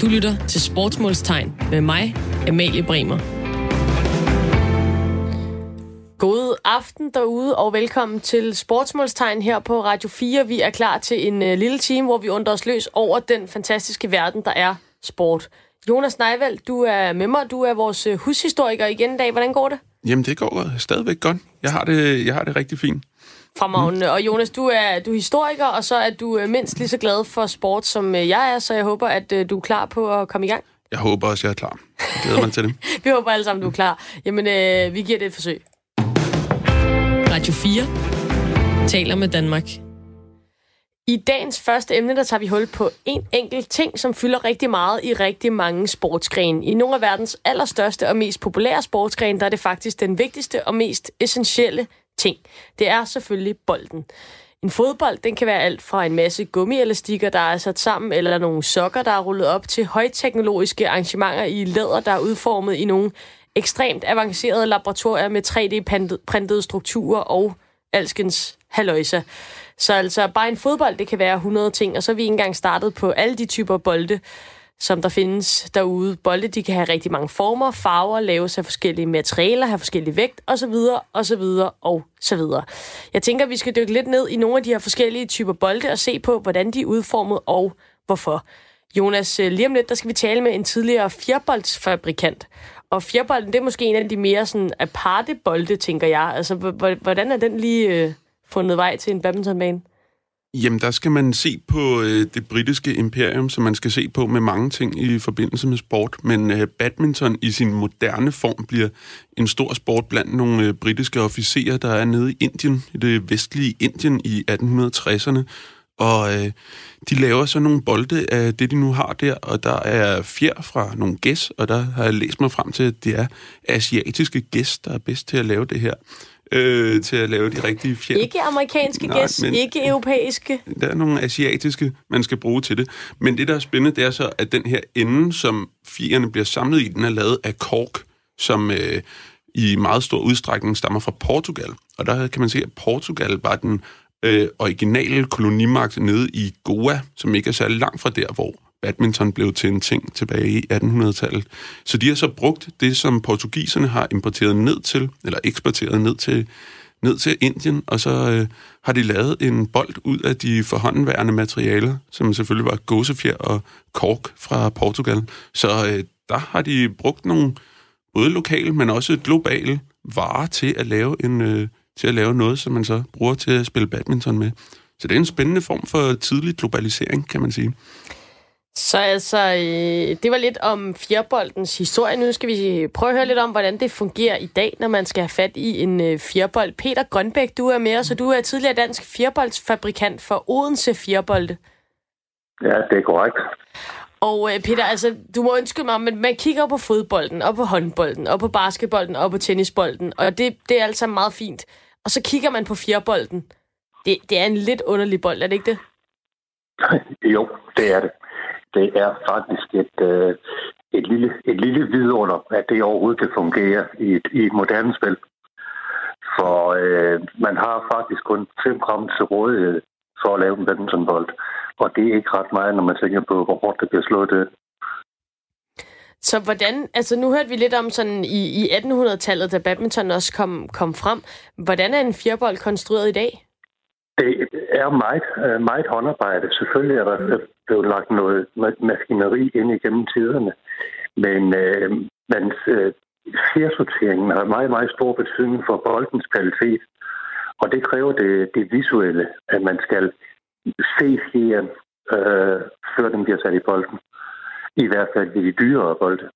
Du lytter til Sportsmålstegn med mig, Amalie Bremer. God aften derude, og velkommen til Sportsmålstegn her på Radio 4. Vi er klar til en uh, lille time, hvor vi undrer os løs over den fantastiske verden, der er sport. Jonas Neivald, du er med mig. Du er vores uh, hushistoriker igen i dag. Hvordan går det? Jamen, det går stadigvæk godt. Jeg har det, jeg har det rigtig fint. Fremragende. Mm. Og Jonas, du er, du er historiker, og så er du øh, mindst lige så glad for sport, som øh, jeg er, så jeg håber, at øh, du er klar på at komme i gang. Jeg håber også, jeg er klar. Jeg glæder mig til det. vi håber alle sammen, du er klar. Jamen, øh, vi giver det et forsøg. Radio 4 taler med Danmark. I dagens første emne, der tager vi hul på en enkelt ting, som fylder rigtig meget i rigtig mange sportsgrene. I nogle af verdens allerstørste og mest populære sportsgrene, der er det faktisk den vigtigste og mest essentielle ting. Det er selvfølgelig bolden. En fodbold, den kan være alt fra en masse gummielastikker, der er sat sammen, eller nogle sokker, der er rullet op, til højteknologiske arrangementer i læder, der er udformet i nogle ekstremt avancerede laboratorier med 3D-printede strukturer og alskens haløjsa. Så altså, bare en fodbold, det kan være 100 ting, og så er vi engang startet på alle de typer bolde, som der findes derude. Bolde, de kan have rigtig mange former, farver, laves af forskellige materialer, have forskellige vægt, osv., osv., og så videre. Jeg tænker, vi skal dykke lidt ned i nogle af de her forskellige typer bolde og se på, hvordan de er udformet og hvorfor. Jonas, øh, lige om lidt, der skal vi tale med en tidligere fjerboldsfabrikant. Og fjerbolden, det er måske en af de mere sådan aparte bolde, tænker jeg. Altså, hvordan er den lige øh, fundet vej til en badmintonbane? Jamen, der skal man se på øh, det britiske imperium, som man skal se på med mange ting i forbindelse med sport. Men øh, badminton i sin moderne form bliver en stor sport blandt nogle øh, britiske officerer, der er nede i Indien, i det vestlige Indien i 1860'erne. Og øh, de laver så nogle bolde af det, de nu har der, og der er fjer fra nogle gæs, og der har jeg læst mig frem til, at det er asiatiske gæs, der er bedst til at lave det her øh, til at lave de rigtige fjer. Ikke amerikanske Nej, gæs, men ikke europæiske. Der er nogle asiatiske, man skal bruge til det. Men det, der er spændende, det er så, at den her ende, som fjerne bliver samlet i, den er lavet af kork, som øh, i meget stor udstrækning stammer fra Portugal. Og der kan man se, at Portugal var den øh, originale kolonimagt nede i Goa, som ikke er særlig langt fra der, hvor badminton blev til en ting tilbage i 1800-tallet. Så de har så brugt det, som portugiserne har importeret ned til, eller eksporteret ned til, ned til Indien, og så øh, har de lavet en bold ud af de forhåndenværende materialer, som selvfølgelig var gåsefjer og kork fra Portugal. Så øh, der har de brugt nogle både lokale, men også globale varer til at lave en øh, til at lave noget, som man så bruger til at spille badminton med. Så det er en spændende form for tidlig globalisering, kan man sige. Så altså, øh, det var lidt om fjerboldens historie. Nu skal vi prøve at høre lidt om, hvordan det fungerer i dag, når man skal have fat i en øh, fjerbold. Peter Grønbæk, du er med os, og du er tidligere dansk fjerboldsfabrikant for Odense Fjerbolde. Ja, det er korrekt. Og øh, Peter, altså, du må undskylde mig, men man kigger på fodbolden, og på håndbolden, og på basketbolden, og på tennisbolden, og det, det er altså meget fint. Og så kigger man på fjerbolden. Det, det er en lidt underlig bold, er det ikke det? jo, det er det det er faktisk et, øh, et, lille, et lille vidunder, at det overhovedet kan fungere i et, i et moderne spil. For øh, man har faktisk kun 5 gram til rådighed for at lave en badmintonbold. Og det er ikke ret meget, når man tænker på, hvor hårdt det bliver slået det. Så hvordan, altså nu hørte vi lidt om sådan i, i 1800-tallet, da badminton også kom, kom frem. Hvordan er en fjerbold konstrueret i dag? Det er meget, øh, meget håndarbejde. Selvfølgelig er der øh, blevet lagt noget maskineri ind igennem tiderne, men øh, man, øh, fjersorteringen har meget, meget stor betydning for boldens kvalitet, og det kræver det, det visuelle, at man skal se fjeren, øh, før den bliver sat i bolden. I hvert fald i de dyrere bolde.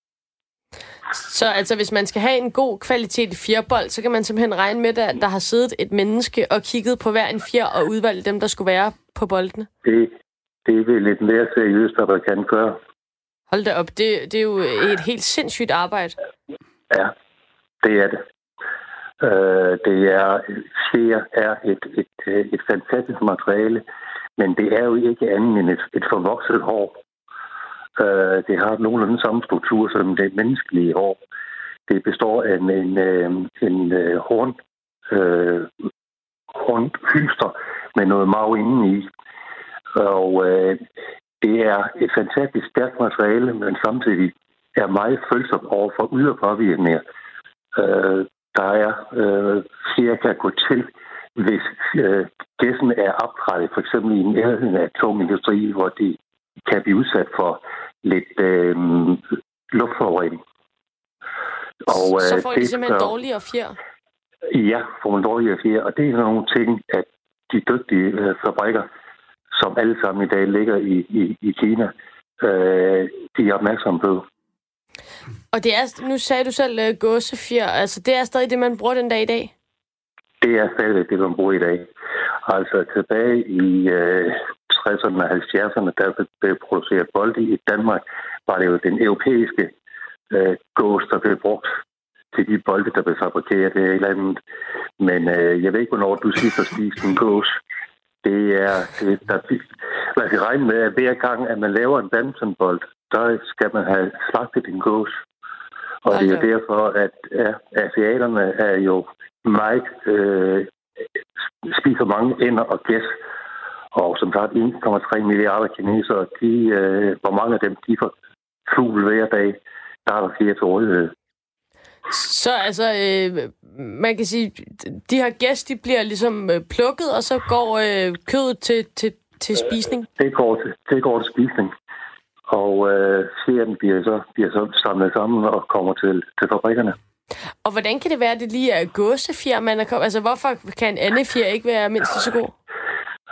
Så altså, hvis man skal have en god kvalitet i fjerbold, så kan man simpelthen regne med, at der har siddet et menneske og kigget på hver en fjer og udvalgt dem, der skulle være på boldene? Det, det er vel lidt mere seriøst, hvad der kan gøre. Hold da op, det, det er jo et helt sindssygt arbejde. Ja, det er det. Øh, det er, fjer er et, et, et fantastisk materiale, men det er jo ikke andet end et, et forvokset hår. Øh, det har nogenlunde samme struktur som det menneskelige hår. Det består af en, en, øh, en, en horn, øh, hornhylster med noget marv indeni. Og øh, det er et fantastisk stærkt materiale, men samtidig er meget følsom over for ydre påvirkninger. Øh, der er øh, flere kan gå til, hvis øh, gæsten er opdrettet, for eksempel i nærheden af atomindustri, hvor de kan blive udsat for lidt øh, luftforurening. Og, øh, så får de simpelthen gør, dårligere fjer? Ja, får man dårligere fjer, og det er nogle ting, at de dygtige øh, fabrikker, som alle sammen i dag ligger i, i, i Kina, øh, de er opmærksomme på. Og det er, nu sagde du selv uh, gåsefjer, altså det er stadig det, man bruger den dag i dag? Det er stadig det, man bruger i dag. Altså tilbage i øh, 60'erne og 70'erne, der blev produceret bolde i Danmark, var det jo den europæiske øh, gås, der blev brugt til de bolde, der blev fabrikeret her i landet. Men øh, jeg ved ikke, hvornår du sidst har spist en gås. Det er, det, der, man kan regne med, at hver gang, at man laver en badmintonbold, der skal man have slagtet en gås. Og det er derfor, at ja, asiaterne er jo meget, øh, spiser mange ender og gæs. Og som sagt, 1,3 milliarder kinesere, de, øh, hvor mange af dem, de får fugl hver dag, der er der flere til rådighed. Så altså, øh, man kan sige, de her gæs, de bliver ligesom øh, plukket, og så går øh, kødet til, til, til spisning? Det går til, det går til spisning. Og øh, fjeren bliver så, bliver så samlet sammen og kommer til, til fabrikkerne. Og hvordan kan det være, at det lige er gåsefjer, man er kommet? Altså, hvorfor kan en anden fjer ikke være mindst så god?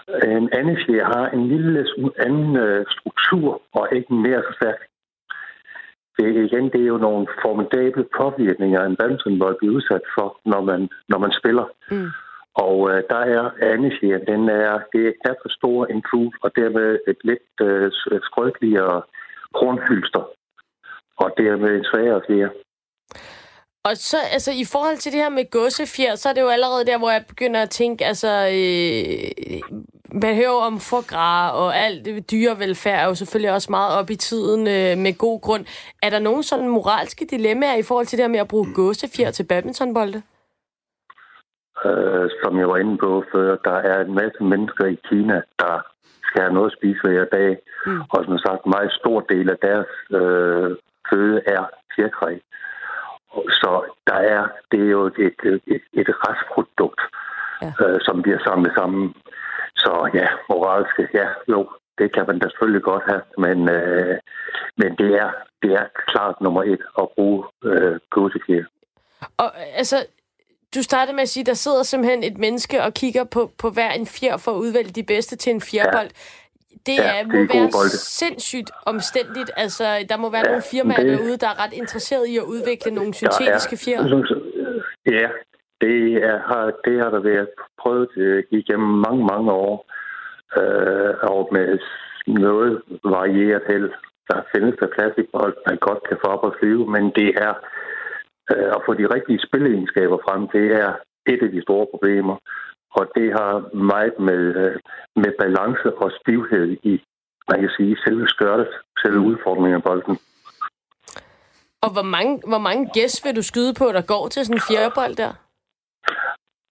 En anden fjer har en lille anden øh, struktur og ikke mere så stærk det, igen, det er jo nogle formidable påvirkninger, en badmintonbold bliver udsat for, når man, når man spiller. Mm. Og øh, der er anisjer, den er, det er knap for stor en fugl, og dermed et lidt øh, skrøbeligere hornhylster. Og dermed en svagere flere. Og så, altså, i forhold til det her med gåsefjer, så er det jo allerede der, hvor jeg begynder at tænke, altså, øh, man hører om forgrar, og alt det dyrevelfærd er jo selvfølgelig også meget op i tiden øh, med god grund. Er der nogen sådan moralske dilemmaer i forhold til det her med at bruge gåsefjer til badmintonbolde? Øh, som jeg var inde på før, der er en masse mennesker i Kina, der skal have noget at spise hver dag. Mm. Og som sagt, en meget stor del af deres øh, føde er fjerkræ. Så der er, det er jo et, et, et, et restprodukt, ja. øh, som bliver samlet sammen. Så ja, moralske, ja, jo, det kan man da selvfølgelig godt have, men, øh, men det, er, det er klart nummer et at bruge øh, gåsefjer. Og altså, du startede med at sige, at der sidder simpelthen et menneske og kigger på, på hver en fjer for at udvælge de bedste til en fjerbold. Ja. Det, ja, er, må det er være bolde. sindssygt omstændigt. Altså, der må være ja, nogle firmaer det... derude, der er ret interesseret i at udvikle nogle syntetiske fjer. Ja, det, er, har, det har der været prøvet øh, igennem mange, mange år. Øh, og med noget varieret held. Der findes der plastikbold, man godt kan få op og flyve, men det er øh, at få de rigtige spilleegenskaber frem, det er et af de store problemer. Og det har meget med, øh, med balance og stivhed i, man kan sige, selve skørtet, selve udfordringen af bolden. Og hvor mange, hvor mange gæs vil du skyde på, der går til sådan en fjerdebold der?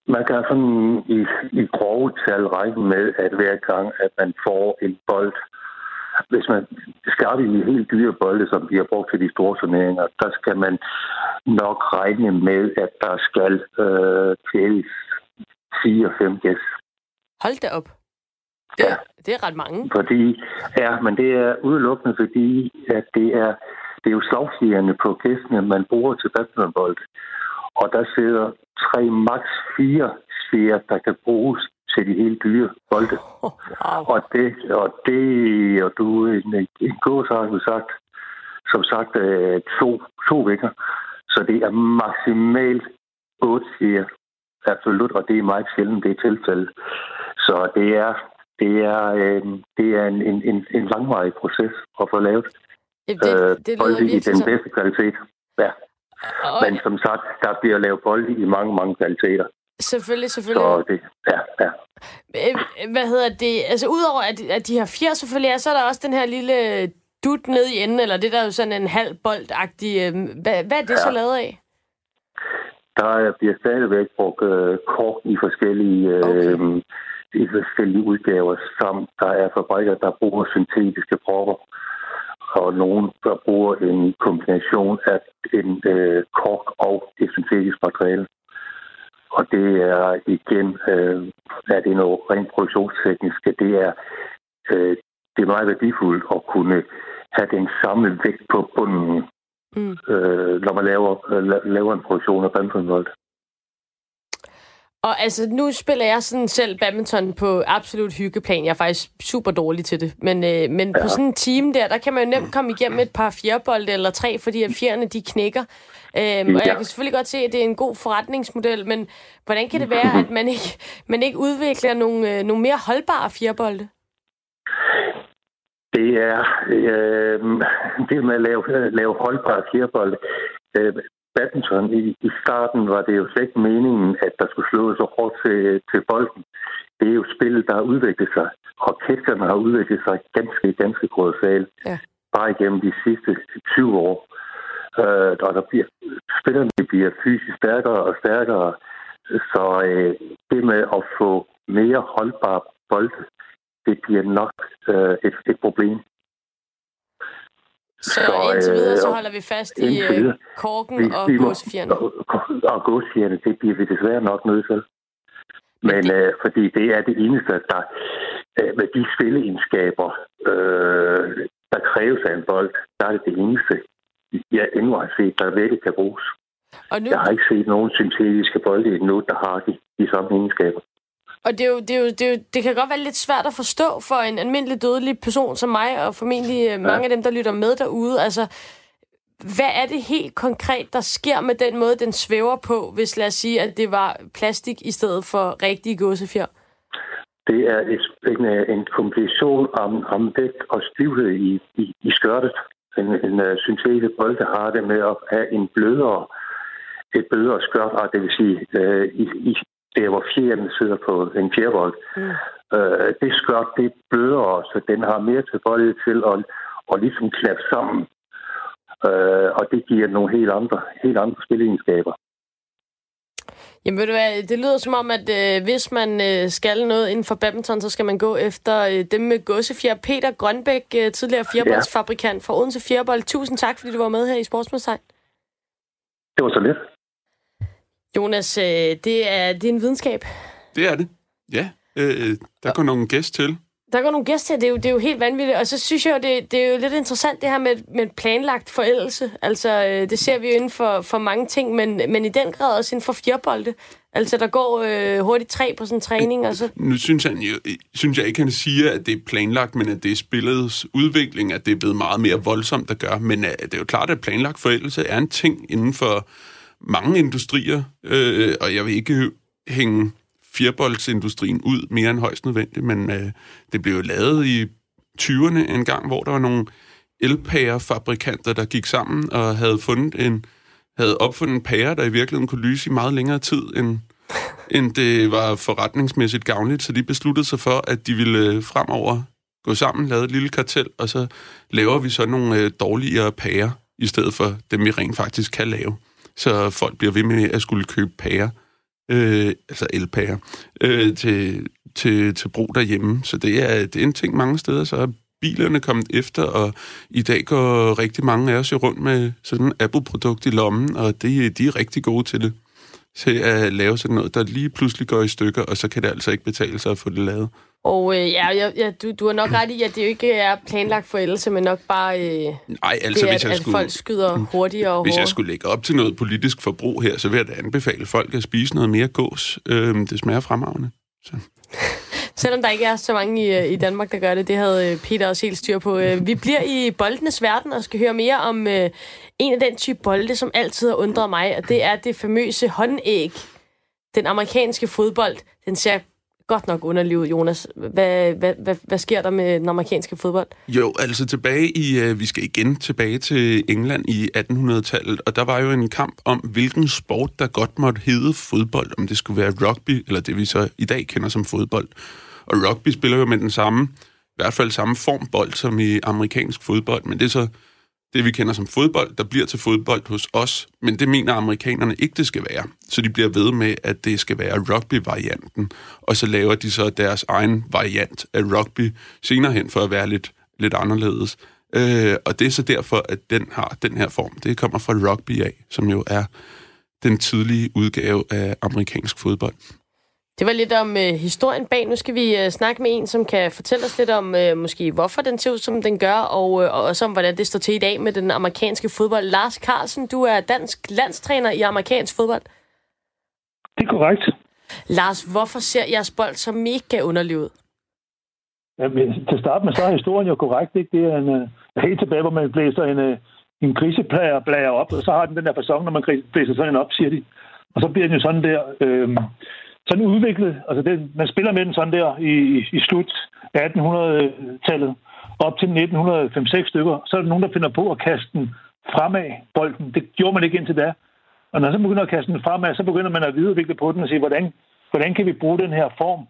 Man kan sådan i, i grove tal regne med, at hver gang, at man får en bold, hvis man skal i helt dyre bolde, som vi har brugt til de store turneringer, der skal man nok regne med, at der skal øh, til 4-5 gæs. Hold da op. Det, ja. det er ret mange. Fordi, ja, men det er udelukkende fordi, at det er, det er jo slagsigerne på gæstene, man bruger til badmintonbold. Og der sidder tre, max fire sfærer, der kan bruges til de helt dyre bolde. Oh, wow. Og det, og det, og du, en, en gås har du sagt, som sagt, øh, to, to vækker. Så det er maksimalt otte sfærer. Absolut, og det er meget sjældent, det er tilfælde. Så det er, det er, øh, det er en, en, en, en langvarig proces at få lavet det, det, det øh, i den bedste kvalitet. Ja. Og... Men som sagt, der bliver lavet bolde i mange, mange kvaliteter. Selvfølgelig, selvfølgelig. Så det, ja, ja. Øh, hvad hedder det? Altså, udover at, at de har fire selvfølgelig er, så er der også den her lille dut ned i enden, eller det der er jo sådan en halv boldagtig. Øh, hvad, hvad er det ja. så lavet af? Der bliver stadigvæk brugt øh, kort i forskellige øh, okay. i forskellige udgaver, samt der er fabrikker, der bruger syntetiske propper, og nogen, der bruger en kombination af en øh, kork og et syntetisk materiale. Og det er igen, øh, er det noget rent produktionsteknisk, det er, øh, det er meget værdifuldt at kunne have den samme vægt på bunden, mm. øh, når man laver, øh, laver en produktion af badmintonbold. Og altså, nu spiller jeg sådan selv badminton på absolut hyggeplan. Jeg er faktisk super dårlig til det. Men, øh, men ja. på sådan en team der, der kan man jo nemt komme igennem et par fjerbolde eller tre, fordi at fjerne de knækker. Øhm, ja. Og jeg kan selvfølgelig godt se, at det er en god forretningsmodel, men hvordan kan det være, at man ikke, man ikke udvikler nogle, øh, nogle mere holdbare fjerbolde? Det er øh, det med at lave, lave holdbare fjerbolde. Øh, badminton i, i starten var det jo slet ikke meningen, at der skulle slås så hårdt til, til bolden. Det er jo spillet, der har udviklet sig. Orkestrene har udviklet sig ganske, ganske kolossalt. Ja. Bare igennem de sidste 20 år. Øh, og der bliver, spillerne bliver fysisk stærkere og stærkere. Så øh, det med at få mere holdbare bolde, det bliver nok øh, et, et problem. Så, så indtil videre, så øh, holder vi fast i øh, korken vi, og gåsefjerne. Og, og gåsefjerne, det bliver vi desværre nok nødt til. Men det... øh, fordi det er det eneste, der øh, med de spilleegenskaber, øh, der kræves af en bold, der er det det eneste, jeg endnu har set, der virkelig kan bruges. Og nu... Jeg har ikke set nogen syntetiske bolde endnu, der har de, de samme egenskaber. Og det, er jo, det, er jo, det, er jo, det kan godt være lidt svært at forstå for en almindelig dødelig person som mig, og formentlig øh, ja. mange af dem, der lytter med derude. Altså, hvad er det helt konkret, der sker med den måde, den svæver på, hvis lad os sige, at det var plastik i stedet for rigtig gåsefjer? Det er en, en kombination af, af vægt og stivhed i, i, i skørtet. En, en uh, syntese bolde har det med at have en blødere, et blødere skørt, og det vil sige uh, i, i, der hvor fjeren sidder på en fjerbold. Mm. Øh, det skørt, det bløder, så den har mere tilbøjelighed til at, at ligesom klappe sammen. Øh, og det giver nogle helt andre, helt andre spillegenskaber. Jamen ved du hvad, det lyder som om, at øh, hvis man øh, skal noget inden for badminton, så skal man gå efter øh, dem med godsefjer. Peter Grønbæk, øh, tidligere fjerboldsfabrikant ja. fra Odense Fjerbold. Tusind tak, fordi du var med her i Sportsmålstegn. Det var så lidt. Jonas, øh, det er, det er en videnskab. Det er det, ja. Øh, der går nogle gæst til. Der går nogle gæster til, det er jo, det er jo helt vanvittigt. Og så synes jeg jo, det, det er jo lidt interessant det her med, med planlagt forældelse. Altså, øh, det ser vi jo inden for, for mange ting, men, men i den grad også inden for fjerbolde. Altså, der går øh, hurtigt tre på sådan en træning. Og så... Nu synes, han jo, synes jeg ikke, han siger, at det er planlagt, men at det er spillets udvikling, at det er blevet meget mere voldsomt at gøre. Men at det er jo klart, at planlagt forældelse er en ting inden for mange industrier, øh, og jeg vil ikke hænge fjerboldsindustrien ud mere end højst nødvendigt, men øh, det blev jo lavet i 20'erne en gang, hvor der var nogle elpærefabrikanter, der gik sammen og havde fundet en havde opfundet en pære, der i virkeligheden kunne lyse i meget længere tid, end, end det var forretningsmæssigt gavnligt, så de besluttede sig for, at de ville øh, fremover gå sammen, lave et lille kartel, og så laver vi så nogle øh, dårligere pærer, i stedet for dem, vi rent faktisk kan lave så folk bliver ved med at skulle købe pærer, øh, altså elpærer, øh, til, til, til brug derhjemme. Så det er, det er en ting mange steder, så er bilerne kommet efter, og i dag går rigtig mange af os jo rundt med sådan en Apple-produkt i lommen, og det, de er rigtig gode til det. Til at lave sådan noget, der lige pludselig går i stykker, og så kan det altså ikke betale sig at få det lavet. Og øh, ja, ja, ja du, du har nok ret i, at det jo ikke er planlagt forældelse, men nok bare øh, Nej, altså, det, hvis at, jeg at folk skyder hurtigere og Hvis jeg skulle lægge op til noget politisk forbrug her, så vil jeg da anbefale folk at spise noget mere gås. Øh, det smager fremragende. Så. Selvom der ikke er så mange i, øh, i Danmark, der gør det, det havde øh, Peter også helt styr på. Øh, vi bliver i boldenes verden og skal høre mere om øh, en af den type bolde, som altid har undret mig, og det er det famøse håndæg. Den amerikanske fodbold, den ser godt nok underlig ud, Jonas. Hvad, hvad, hvad, hvad sker der med den amerikanske fodbold? Jo, altså tilbage i, uh, vi skal igen tilbage til England i 1800-tallet, og der var jo en kamp om, hvilken sport, der godt måtte hedde fodbold, om det skulle være rugby, eller det vi så i dag kender som fodbold. Og rugby spiller jo med den samme, i hvert fald samme form bold som i amerikansk fodbold, men det er så det, vi kender som fodbold, der bliver til fodbold hos os, men det mener amerikanerne ikke, det skal være. Så de bliver ved med, at det skal være rugby-varianten, og så laver de så deres egen variant af rugby senere hen for at være lidt, lidt anderledes. Øh, og det er så derfor, at den har den her form. Det kommer fra rugby af, som jo er den tidlige udgave af amerikansk fodbold. Det var lidt om øh, historien bag. Nu skal vi øh, snakke med en, som kan fortælle os lidt om, øh, måske hvorfor den ser ud, som den gør, og, øh, og også om, hvordan det står til i dag med den amerikanske fodbold. Lars Carlsen, du er dansk landstræner i amerikansk fodbold. Det er korrekt. Lars, hvorfor ser jeres bold så mega underlig ud? Jamen, til start med, så er historien jo korrekt. Ikke? Det er en, uh, helt tilbage, hvor man blæser en, uh, en griseplager op, og så har den den der fasong, når man blæser sådan en op, siger de. Og så bliver den jo sådan der... Øh, sådan udviklet. Altså det, man spiller med den sådan der i, i slut 1800-tallet op til 1905-6 stykker. Så er der nogen, der finder på at kaste den fremad, bolden. Det gjorde man ikke indtil da. Og når man så begynder at kaste den fremad, så begynder man at videreudvikle på den og sige, hvordan, hvordan kan vi bruge den her form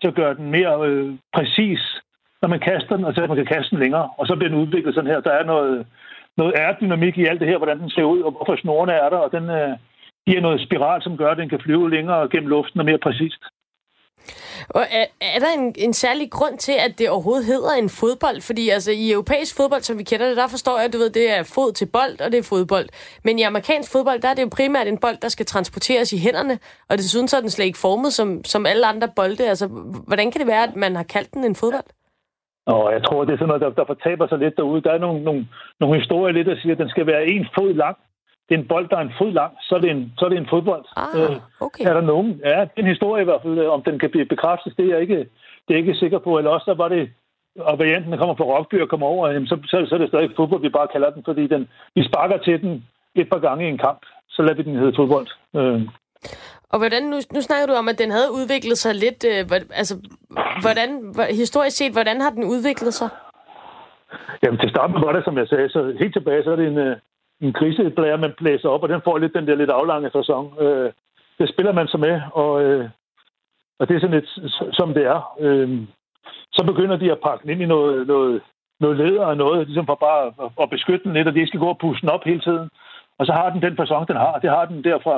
til at gøre den mere øh, præcis, når man kaster den, og så man kan kaste den længere. Og så bliver den udviklet sådan her. Der er noget, noget aerodynamik i alt det her, hvordan den ser ud, og hvorfor snorene er der, og den, øh, giver noget spiral, som gør, at den kan flyve længere gennem luften og mere præcist. Og er, er der en, en særlig grund til, at det overhovedet hedder en fodbold? Fordi altså, i europæisk fodbold, som vi kender det, der forstår jeg, at du ved, det er fod til bold, og det er fodbold. Men i amerikansk fodbold, der er det jo primært en bold, der skal transporteres i hænderne, og desuden så er den slet ikke formet som, som alle andre bolde. Altså, hvordan kan det være, at man har kaldt den en fodbold? Og jeg tror, det er sådan noget, der, der fortaber sig lidt derude. Der er nogle, nogle, nogle historier lidt, der siger, at den skal være en fod lang, det er en bold, der er en fod lang, så er det en, så er det en fodbold. Ah, øh, okay. Er der nogen? Ja, det er en historie i hvert fald. Om den kan blive bekræftet, det er jeg ikke, det er jeg ikke sikker på. Eller også så var det, og varianten, der kommer fra Rockby og kommer over, jamen, så, så, så er det stadig fodbold, vi bare kalder den, fordi den, vi sparker til den et par gange i en kamp, så lader vi den hedde fodbold. Øh. Og hvordan, nu, nu snakker du om, at den havde udviklet sig lidt. Øh, altså, hvordan, historisk set, hvordan har den udviklet sig? Jamen, til starten var det, som jeg sagde, så helt tilbage, så er det en, øh, en griseblære, man blæser op, og den får lidt den der lidt aflange fasong. Øh, det spiller man så med, og, øh, og det er sådan lidt, som det er. Øh, så begynder de at pakke den ind i noget, noget, noget læder og noget, ligesom for bare at, at beskytte den lidt, og de skal gå og puste den op hele tiden. Og så har den den fasong, den har. Det har den der fra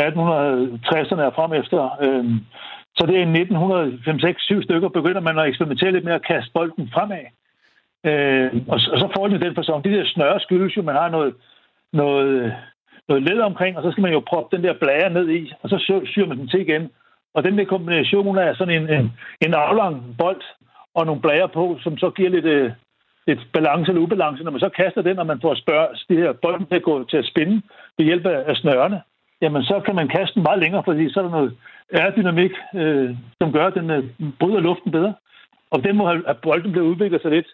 1860'erne og frem efter. Øh, så det er i 1905-6-7 stykker, begynder man at eksperimentere lidt med at kaste bolden fremad. Øh, og, og så får den den person. De der snøre skyldes jo, man har noget, noget, noget led omkring, og så skal man jo proppe den der blære ned i, og så syr man den til igen. Og den der kombination af sådan en, en, en aflang bold og nogle blære på, som så giver lidt, øh, lidt balance eller ubalance. Når man så kaster den, og man får spørg, de her bolden til at gå til at spinde ved hjælp af snørene, jamen så kan man kaste den meget længere, fordi så er der noget aerodynamik, øh, som gør, at den øh, bryder luften bedre. Og den må have, at bolden bliver udviklet sig lidt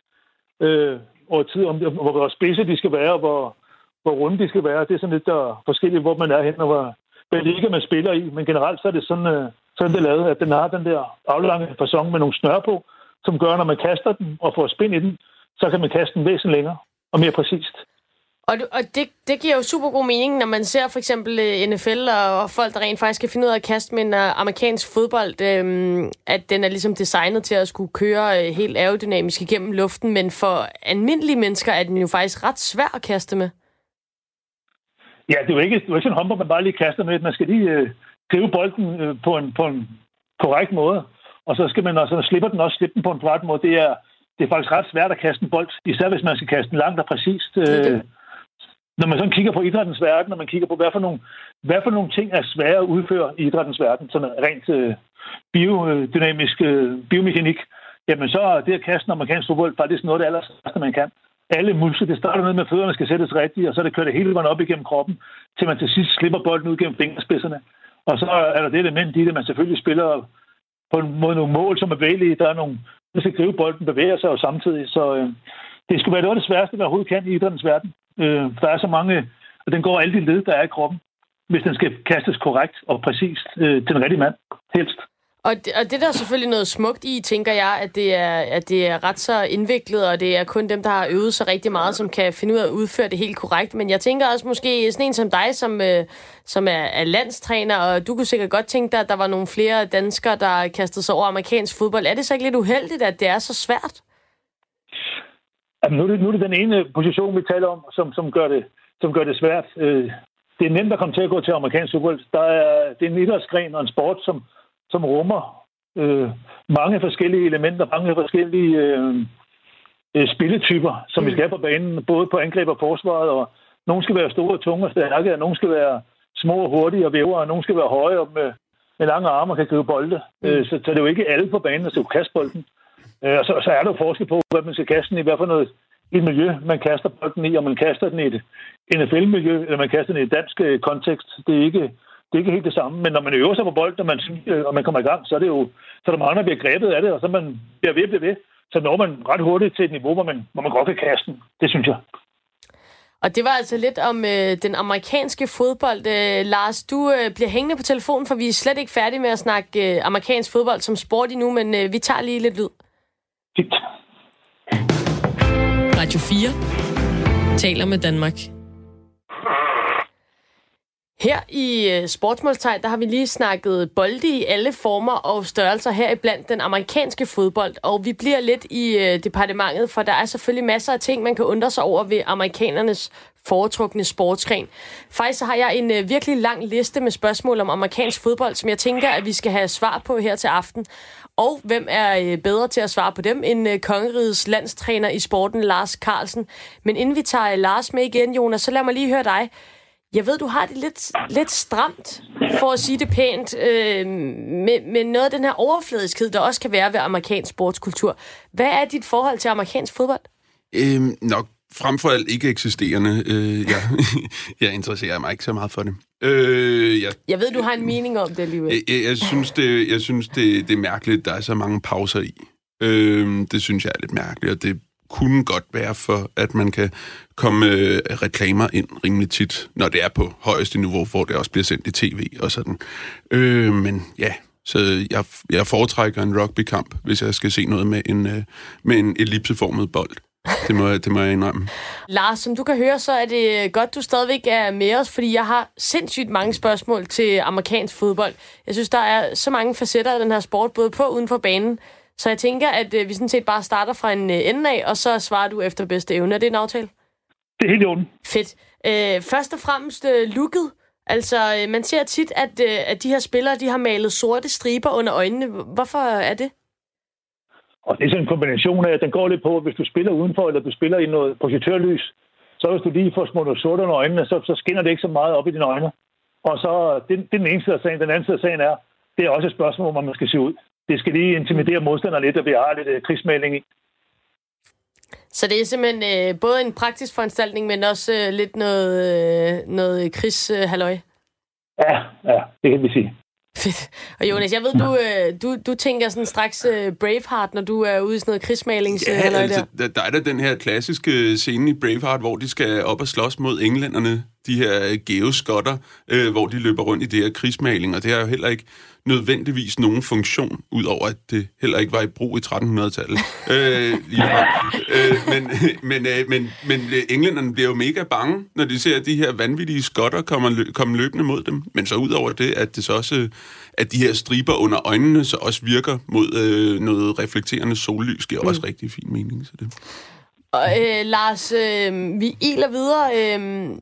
øh, over tid, om, hvor, hvor spidse de skal være, og hvor, hvor runde de skal være. Det er sådan lidt der forskelligt, hvor man er hen, og hvor, hvad liga man spiller i. Men generelt så er det sådan, øh, sådan det er lavet, at den har den der aflange fasong med nogle snøre på, som gør, når man kaster den og får spin i den, så kan man kaste den væsentligt længere og mere præcist. Og, og det, det giver jo super god mening, når man ser for eksempel øh, NFL og, og folk, der rent faktisk kan finde ud af at kaste med en uh, amerikansk fodbold, øhm, at den er ligesom designet til at skulle køre uh, helt aerodynamisk igennem luften, men for almindelige mennesker er den jo faktisk ret svær at kaste med. Ja, det er jo ikke, det er ikke sådan en håndbold, man bare lige kaster med. Man skal lige øh, drive bolden øh, på, en, på en korrekt måde, og så skal man også, så slipper den også slippe den på en korrekt måde. Det er, det er faktisk ret svært at kaste en bold, især hvis man skal kaste den langt og præcist. Øh, det når man sådan kigger på idrættens verden, når man kigger på, hvad for nogle, hvad for nogle ting er svære at udføre i idrættens verden, sådan rent øh, biodynamisk øh, biomekanik, jamen så er det at kaste en amerikansk fodbold faktisk noget af det allerstørste, man kan. Alle muskler, det starter med, med fødderne skal sættes rigtigt, og så er det kørt hele vejen op igennem kroppen, til man til sidst slipper bolden ud gennem fingerspidserne. Og så er der det element i det, man selvfølgelig spiller på en måde nogle mål, som er bevægelige. Der er nogle, der skal gribe bolden, bevæger sig jo samtidig. Så øh, det skulle være noget af det sværeste, man overhovedet kan i idrættens verden. Øh, der er så mange, og den går alle de led, der er i kroppen, hvis den skal kastes korrekt og præcist øh, til den rigtige mand, helst. Og det, og det der er selvfølgelig noget smukt i, tænker jeg, at det, er, at det er ret så indviklet, og det er kun dem, der har øvet sig rigtig meget, som kan finde ud af at udføre det helt korrekt. Men jeg tænker også måske sådan en som dig, som, øh, som er, er landstræner, og du kunne sikkert godt tænke dig, at der var nogle flere danskere, der kastede sig over amerikansk fodbold. Er det så ikke lidt uheldigt, at det er så svært? Jamen, nu, er det, nu er det den ene position, vi taler om, som, som, gør, det, som gør det svært. Øh, det er nemt at komme til at gå til amerikansk fodbold. Der er, det er en idrætsgren og en sport, som, som rummer øh, mange forskellige elementer, mange forskellige øh, øh, spilletyper, som mm. vi skal på banen, både på angreb og forsvaret. Og nogle skal være store, tunge og stærke, og nogle skal være små og hurtige og vævere, og nogle skal være høje og med, med lange arme og kan gribe bolde. Mm. Øh, så, så det er jo ikke alle på banen, der skal kaste bolden. Øh, og så, så er der jo forskel på, hvad man skal kaste den i, hvad for noget et miljø, man kaster bolden i, om man kaster den i et NFL-miljø, eller man kaster den i et dansk øh, kontekst. Det er ikke, det er ikke helt det samme. Men når man øver sig på bolden, og man, øh, og man kommer i gang, så er det jo, så der mange, der bliver grebet af det, og så man bliver ved, bliver ved. Så når man ret hurtigt til et niveau, hvor man, hvor man godt kan kaste den. Det synes jeg. Og det var altså lidt om øh, den amerikanske fodbold. Øh, Lars, du øh, bliver hængende på telefonen, for vi er slet ikke færdige med at snakke øh, amerikansk fodbold som sport endnu, men øh, vi tager lige lidt lyd. Fint. Radio 4 taler med Danmark. Her i øh, Sportsmålstegn, der har vi lige snakket bolde i alle former og størrelser her iblandt den amerikanske fodbold. Og vi bliver lidt i øh, departementet, for der er selvfølgelig masser af ting, man kan undre sig over ved amerikanernes foretrukne sportsgren. Faktisk så har jeg en øh, virkelig lang liste med spørgsmål om amerikansk fodbold, som jeg tænker, at vi skal have svar på her til aften. Og hvem er øh, bedre til at svare på dem end øh, kongerigets landstræner i sporten, Lars Carlsen. Men inden vi tager øh, Lars med igen, Jonas, så lad mig lige høre dig. Jeg ved, du har det lidt, lidt stramt, for at sige det pænt, øh, med, med noget af den her overfladiskhed, der også kan være ved amerikansk sportskultur. Hvad er dit forhold til amerikansk fodbold? Øhm, nok frem for alt ikke eksisterende. Øh, jeg, jeg interesserer mig ikke så meget for det. Øh, jeg, jeg ved, du har en mening om det alligevel. Jeg, jeg, jeg synes, det, jeg synes det, det er mærkeligt, at der er så mange pauser i. Øh, det synes jeg er lidt mærkeligt, og det kunne godt være for, at man kan komme øh, reklamer ind rimelig tit, når det er på højeste niveau, hvor det også bliver sendt i tv og sådan. Øh, men ja, så jeg, jeg foretrækker en rugbykamp, hvis jeg skal se noget med en, øh, med en ellipseformet bold. Det må, det må jeg indrømme. Lars, som du kan høre, så er det godt, du stadigvæk er med os, fordi jeg har sindssygt mange spørgsmål til amerikansk fodbold. Jeg synes, der er så mange facetter af den her sport, både på og uden for banen. Så jeg tænker, at øh, vi sådan set bare starter fra en øh, ende af, og så svarer du efter bedste evne. Er det en aftale? Det er helt i orden. Fedt. Øh, først og fremmest øh, looket. Altså, øh, man ser tit, at, øh, at de her spillere, de har malet sorte striber under øjnene. Hvorfor er det? Og det er sådan en kombination af, den går lidt på, at hvis du spiller udenfor, eller du spiller i noget projektørlys, så hvis du lige får små noget sort under øjnene, så, så skinner det ikke så meget op i dine øjne. Og så, det, det er den ene side af sagen. Den anden side af sagen er, det er også et spørgsmål, hvor man skal se ud. Det skal lige intimidere modstanderne lidt, og vi har lidt uh, krigsmelding i. Så det er simpelthen øh, både en praktisk foranstaltning, men også øh, lidt noget, øh, noget krigshalløj? Øh, ja, ja, det kan vi sige. Fedt. Og Jonas, jeg ved, du, øh, du, du tænker sådan straks øh, Braveheart, når du er ude i sådan noget krigsmalings ja, altså, der. der er der den her klassiske scene i Braveheart, hvor de skal op og slås mod englænderne, de her geoskotter, øh, hvor de løber rundt i det her krigsmaling, og det er jo heller ikke nødvendigvis nogen funktion, udover at det heller ikke var i brug i 1300-tallet. øh, øh, men, men, øh, men, men englænderne bliver jo mega bange, når de ser de her vanvittige skotter komme, lø- komme løbende mod dem. Men så udover det, at det så også at de her striber under øjnene så også virker mod øh, noget reflekterende sollys, giver mm. også rigtig fin mening. Så det. Og, øh, Lars, øh, vi iler videre. Øh,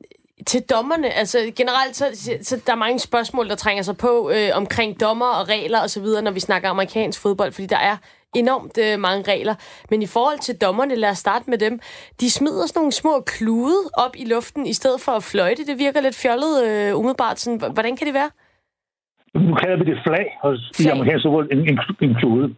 til dommerne, altså generelt, så, så der er mange spørgsmål, der trænger sig på øh, omkring dommer og regler og så videre, når vi snakker amerikansk fodbold, fordi der er enormt øh, mange regler. Men i forhold til dommerne, lad os starte med dem. De smider sådan nogle små klude op i luften, i stedet for at fløjte. Det virker lidt fjollet øh, umiddelbart. Sådan, hvordan kan det være? Nu kalder vi det flag hos flag. i amerikansk fodbold, en, en, en klude.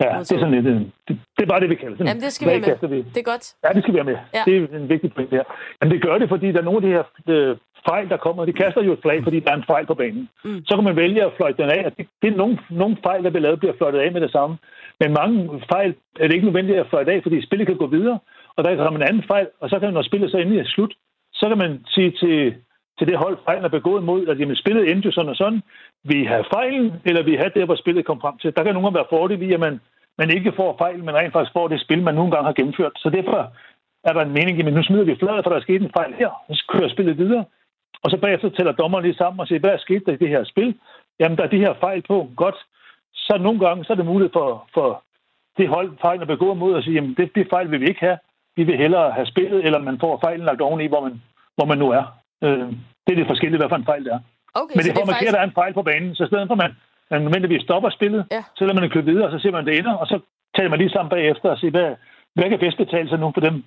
Ja, det er sådan lidt... Det, det er bare det, vi kalder det. Jamen, det skal vi med. Vi. Det er godt. Ja, det skal vi have med. Ja. Det er en vigtig point her. Men det gør det, fordi der er nogle af de her øh, fejl, der kommer. De kaster jo et flag, fordi der er en fejl på banen. Mm. Så kan man vælge at fløjte den af. Det, det er nogle, nogle fejl, der bliver lavet, bliver fløjtet af med det samme. Men mange fejl er det ikke nødvendigt at fløjte af, fordi spillet kan gå videre. Og der kommer en anden fejl, og så kan, når spillet så endelig er slut, så kan man sige til, til det hold, fejlen er begået mod, at jamen, spillet endte jo sådan og sådan. Vi har fejlen, eller vi har det, hvor spillet kom frem til. Der kan nogle være fordele i, at man man ikke får fejl, men rent faktisk får det spil, man nogle gange har gennemført. Så derfor er der en mening i, men nu smider vi fladet, for der er sket en fejl her, og så kører spillet videre. Og så bagefter tæller dommeren lige sammen og siger, hvad er sket der i det her spil? Jamen, der er de her fejl på. Godt. Så nogle gange så er det muligt for, for det hold, fejlen er begået mod at sige, jamen, det, det fejl vil vi ikke have. vi vil hellere have spillet, eller man får fejlen lagt oveni, hvor man, hvor man nu er. Øh, det er det forskellige, hvad for en fejl det er. Okay, Men det får man faktisk... at der er en fejl på banen, så i stedet for, at man, man nødvendigvis stopper spillet, Ja. så lader man det købe videre, og så ser man det ender, og så taler man lige sammen bagefter og siger, hvad, hvad kan bedst betale sig nu for dem,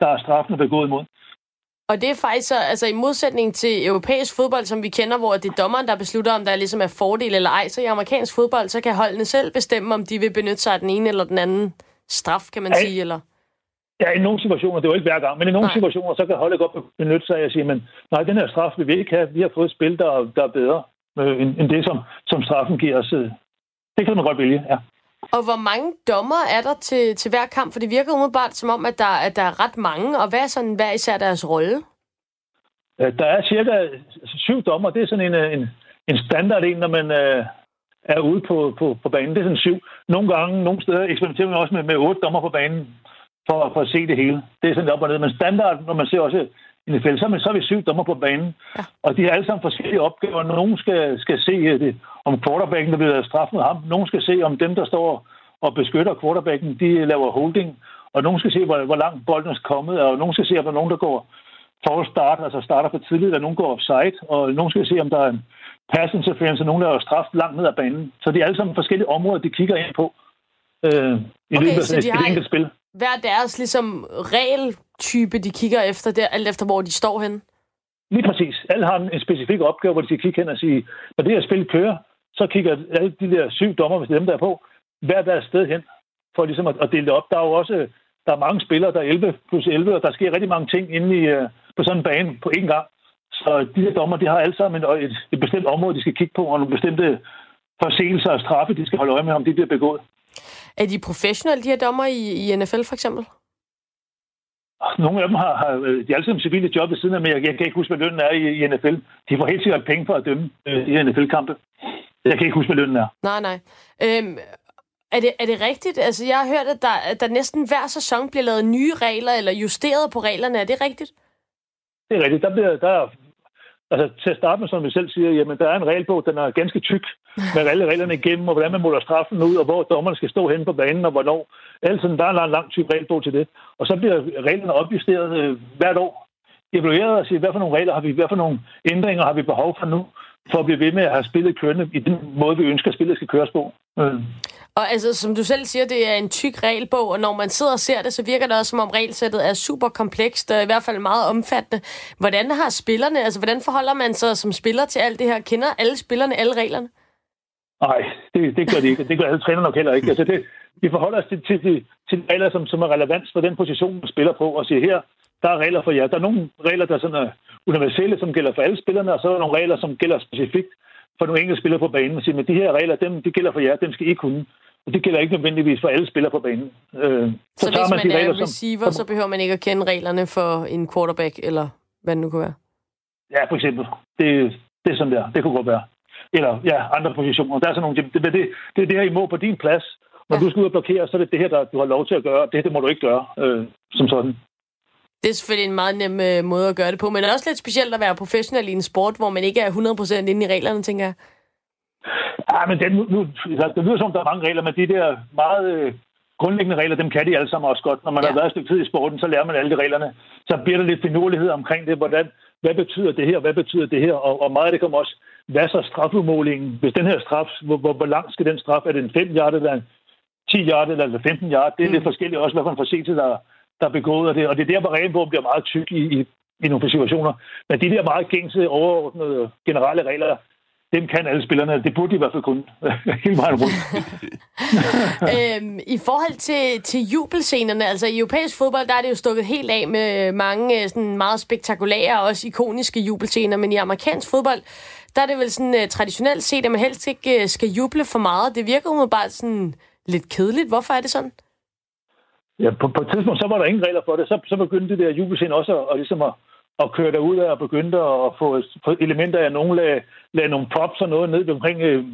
der er straffen begået imod. Og det er faktisk så, altså i modsætning til europæisk fodbold, som vi kender, hvor det er dommeren, der beslutter, om der ligesom er fordel eller ej, så i amerikansk fodbold, så kan holdene selv bestemme, om de vil benytte sig af den ene eller den anden straf, kan man Ja. sige, eller... Ja, i nogle situationer, det er jo ikke hver gang, men i nogle Nej. situationer, så kan holdet godt benytte sig af at sige, men nej, den her straf vil vi ikke have. Vi har fået et spil, der, er- der er bedre øh, end, end det, som, som straffen giver os. øh. Det kan man godt vælge, ja. Og hvor mange dommer er der til, til hver kamp? For det virker umiddelbart som om, at der, at der er ret mange, og hvad er sådan hver især deres rolle? Øh, Der er cirka syv dommer. Det er sådan en, øh, en, en standard en, når man øh, er ude på, på, på banen. Det er sådan syv. Nogle gange, nogle steder eksperimenterer man også med, med otte dommer på banen for, for at se det hele. Det er sådan op og ned. Men standard, når man ser også i NFL, så er, man, så er vi syv dommer på banen. Ja. Og de har alle sammen forskellige opgaver. Nogen skal, skal se øh, det, om quarterbacken, der bliver straffet mod ham. Nogen skal se, om dem, der står og beskytter quarterbacken, de laver holding. Og nogen skal se, hvor, hvor langt bolden er kommet. Og nogen skal se, om der er nogen, der går false start, altså starter for tidligt, og nogen går offside, og nogen skal se, om der er en pass interference, og nogen laver straf langt ned ad banen. Så det er alle sammen forskellige områder, de kigger ind på øh, i Okay, løbet af så sådan et, har- enkelt spil. Hver deres ligesom regeltype, de kigger efter, der, alt efter hvor de står hen? Lige præcis. Alle har en, en specifik opgave, hvor de skal kigge hen og sige, når det her spil kører, så kigger alle de der syv dommer, hvis det er dem, der er på, hver deres sted hen, for ligesom at, at dele det op. Der er jo også der er mange spillere, der er 11 plus 11, og der sker rigtig mange ting inde i, øh, på sådan en bane på én gang. Så de her dommer, de har alle sammen et, et, et bestemt område, de skal kigge på, og nogle bestemte forseelser og straffe, de skal holde øje med, om de bliver begået. Er de professionelle, de her dommer i, i NFL for eksempel? Nogle af dem har, har øh, de er alle sammen civile job ved siden af, men jeg, jeg kan ikke huske, hvad lønnen er i, i NFL. De får helt sikkert penge for at dømme øh, de her NFL-kampe. Jeg kan ikke huske, hvad lønnen er. Nej, nej. Øhm, er, det, er det rigtigt? Altså, jeg har hørt, at der, at der næsten hver sæson bliver lavet nye regler, eller justeret på reglerne. Er det rigtigt? Det er rigtigt. Der bliver, der er, altså, til at starte med, som vi selv siger, jamen, der er en regelbog, den er ganske tyk, med alle reglerne igennem, og hvordan man måler straffen ud, og hvor dommerne skal stå hen på banen, og hvornår. Altså, der er en lang, lang tyk regelbog til det. Og så bliver reglerne opjusteret øh, hvert år. Evalueret og sige, hvad for nogle regler har vi, hvad for nogle ændringer har vi behov for nu, for at blive ved med at have spillet kørende i den måde, vi ønsker, at spillet skal køres på. Øh. Og altså, som du selv siger, det er en tyk regelbog, og når man sidder og ser det, så virker det også, som om regelsættet er super komplekst, og i hvert fald meget omfattende. Hvordan har spillerne, altså hvordan forholder man sig som spiller til alt det her? Kender alle spillerne alle reglerne? Nej, det, det gør de ikke. Det gør alle træner nok heller ikke. Altså det, vi forholder os til, til, til, til regler, som, som er relevant for den position, man spiller på, og siger her, der er regler for jer. Der er nogle regler, der sådan er universelle, som gælder for alle spillerne, og så er der nogle regler, som gælder specifikt for nogle enkelte spillere på banen. Og siger, men de her regler, dem, de gælder for jer, dem skal I kunne. Og det gælder ikke nødvendigvis for alle spillere på banen. Øh, Så, så hvis man, de er regler, receiver, så behøver man ikke at kende reglerne for en quarterback, eller hvad det nu kunne være. Ja, for eksempel. Det, det er sådan der. Det kunne godt være. Eller ja, andre positioner. Der er sådan nogle, det, det, det, er det her, I må på din plads. Når Ja. du skal ud og blokere, så er det det her, der du har lov til at gøre. Det, det må du ikke gøre, øh, som sådan. Det er selvfølgelig en meget nem øh, måde at gøre det på, men det er også lidt specielt at være professionel i en sport, hvor man ikke er 100% inde i reglerne, tænker jeg. Ja, men det, nu, altså, det lyder som, der er mange regler, men de der meget øh, grundlæggende regler, dem kan de alle sammen også godt. Når man Ja. har været et stykke tid i sporten, så lærer man alle de reglerne. Så bliver der lidt finurlighed omkring det, hvordan, hvad betyder det her, hvad betyder det her, og, og meget af det kommer også, hvad så strafudmålingen? Hvis den her straf, hvor, hvor, hvor lang skal den straf? Er det en 5 yard, eller en 10 yard, eller en 15 yard? Det er mm. lidt forskelligt også, hvad for en forseelse, der, der begåede det. Og det er der, hvor regelbogen bliver meget tyk i, i, i nogle situationer. Men de der meget gængse, overordnede, generelle regler, dem kan alle spillerne. Det burde de i hvert fald kun Hele vejen rundt. øhm, I forhold til, til jubelscenerne, altså i europæisk fodbold, der er det jo stukket helt af med mange øh, sådan meget spektakulære og også ikoniske jubelscener, men i amerikansk fodbold, der er det vel sådan uh, traditionelt set, at man helst ikke uh, skal juble for meget. Det virker umiddelbart sådan lidt kedeligt. Hvorfor er det sådan? Ja, på, på et tidspunkt, så var der ingen regler for det. Så, så begyndte det der jubelscene også at, og ligesom at, at køre derud af og begyndte at få, få elementer af, nogen lagde, lagde nogle props og noget ned omkring øh,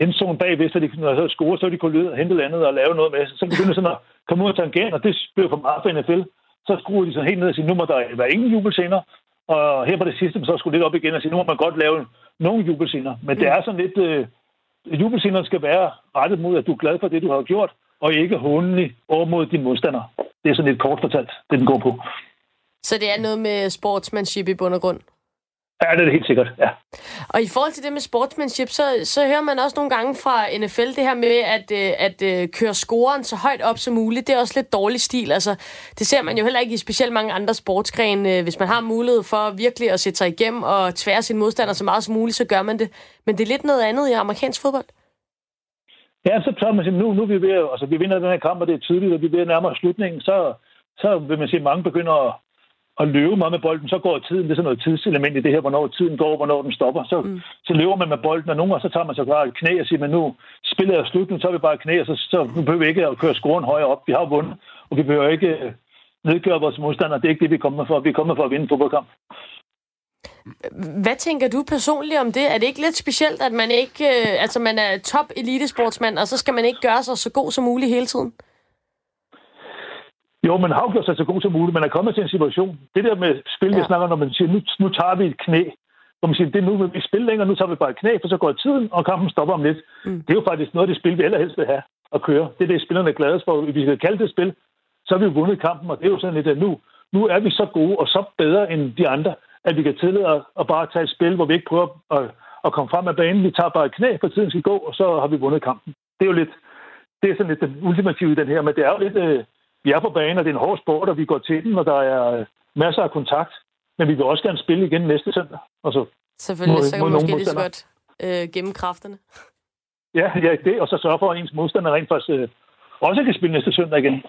endzone bagved, så de når så altså, score, så de kunne lyde, hente landet og lave noget med. Så begyndte sådan at komme ud af tangent, og det blev for meget for NFL. Så skruede de sådan helt ned og sige, nu må der være ingen jubelscener. Og her på det sidste, så skulle det op igen og sige, nu må man godt lave nogle jubelscener. Men det er sådan lidt... Øh, jubelscenerne skal være rettet mod, at du er glad for det, du har gjort, og ikke håndelig over mod din modstander. Det er sådan lidt kort fortalt, det den går på. Så det er noget med sportsmanship i bund og grund? Ja, det er det helt sikkert, ja. Og i forhold til det med sportsmanship, så, så hører man også nogle gange fra NFL det her med at, øh, at, at øh, køre scoren så højt op som muligt. Det er også lidt dårlig stil. Altså, det ser man jo heller ikke i specielt mange andre sportsgrene. Hvis man har mulighed for virkelig at sætte sig igennem og tvære sin modstander så meget som muligt, så gør man det. Men det er lidt noget andet i amerikansk fodbold. Ja, så tager man sige, nu, nu er vi ved at, altså vi vinder den her kamp, og det er tydeligt, at vi er ved nærmere slutningen, så, så vil man sige, at mange begynder at, at løbe meget med bolden, så går tiden, det er sådan noget tidselement i det her, hvornår tiden går, hvornår den stopper. Så, mm. så løber man med bolden, og nogle gange så tager man så bare et knæ og siger, men nu spiller jeg slut, nu tager vi bare et knæ, og så, så nu behøver vi ikke at køre scoren højere op. Vi har vundet, og vi behøver ikke øh, nedgøre vores modstandere. Det er ikke det, vi kommer for. Vi er kommet for at vinde en fodboldkamp. Hvad tænker du personligt om det? Er det ikke lidt specielt, at man ikke, øh, altså man er top elitesportsmand, og så skal man ikke gøre sig så god som muligt hele tiden? Jo, man har jo gjort sig så god som muligt. Man er kommet til en situation. Det der med spil, ja. jeg snakker når man siger, nu, nu tager vi et knæ. Hvor man siger, det er nu, vi spiller længere, nu tager vi bare et knæ, for så går tiden, og kampen stopper om lidt. Mm. Det er jo faktisk noget af det spil, vi allerhelst vil have at køre. Det er det, spillerne er glade for. Hvis vi skal kalde det spil, så har vi vundet kampen, og det er jo sådan lidt, at nu, nu er vi så gode og så bedre end de andre, at vi kan tillade at bare tage et spil, hvor vi ikke prøver at, at komme frem af banen. Vi tager bare et knæ, for tiden skal gå, og så har vi vundet kampen. Det er jo lidt, det er sådan lidt den ultimative i den her, men det er jo lidt, øh, vi er på banen, og det er en hård sport, og vi går til den, og der er øh, masser af kontakt, men vi vil også gerne spille igen næste søndag. Altså, Selvfølgelig, mod, så kan man måske lige så godt øh, gemme kræfterne. Ja, ja, det, og så sørge for, at ens modstander rent faktisk øh, også kan spille næste søndag igen.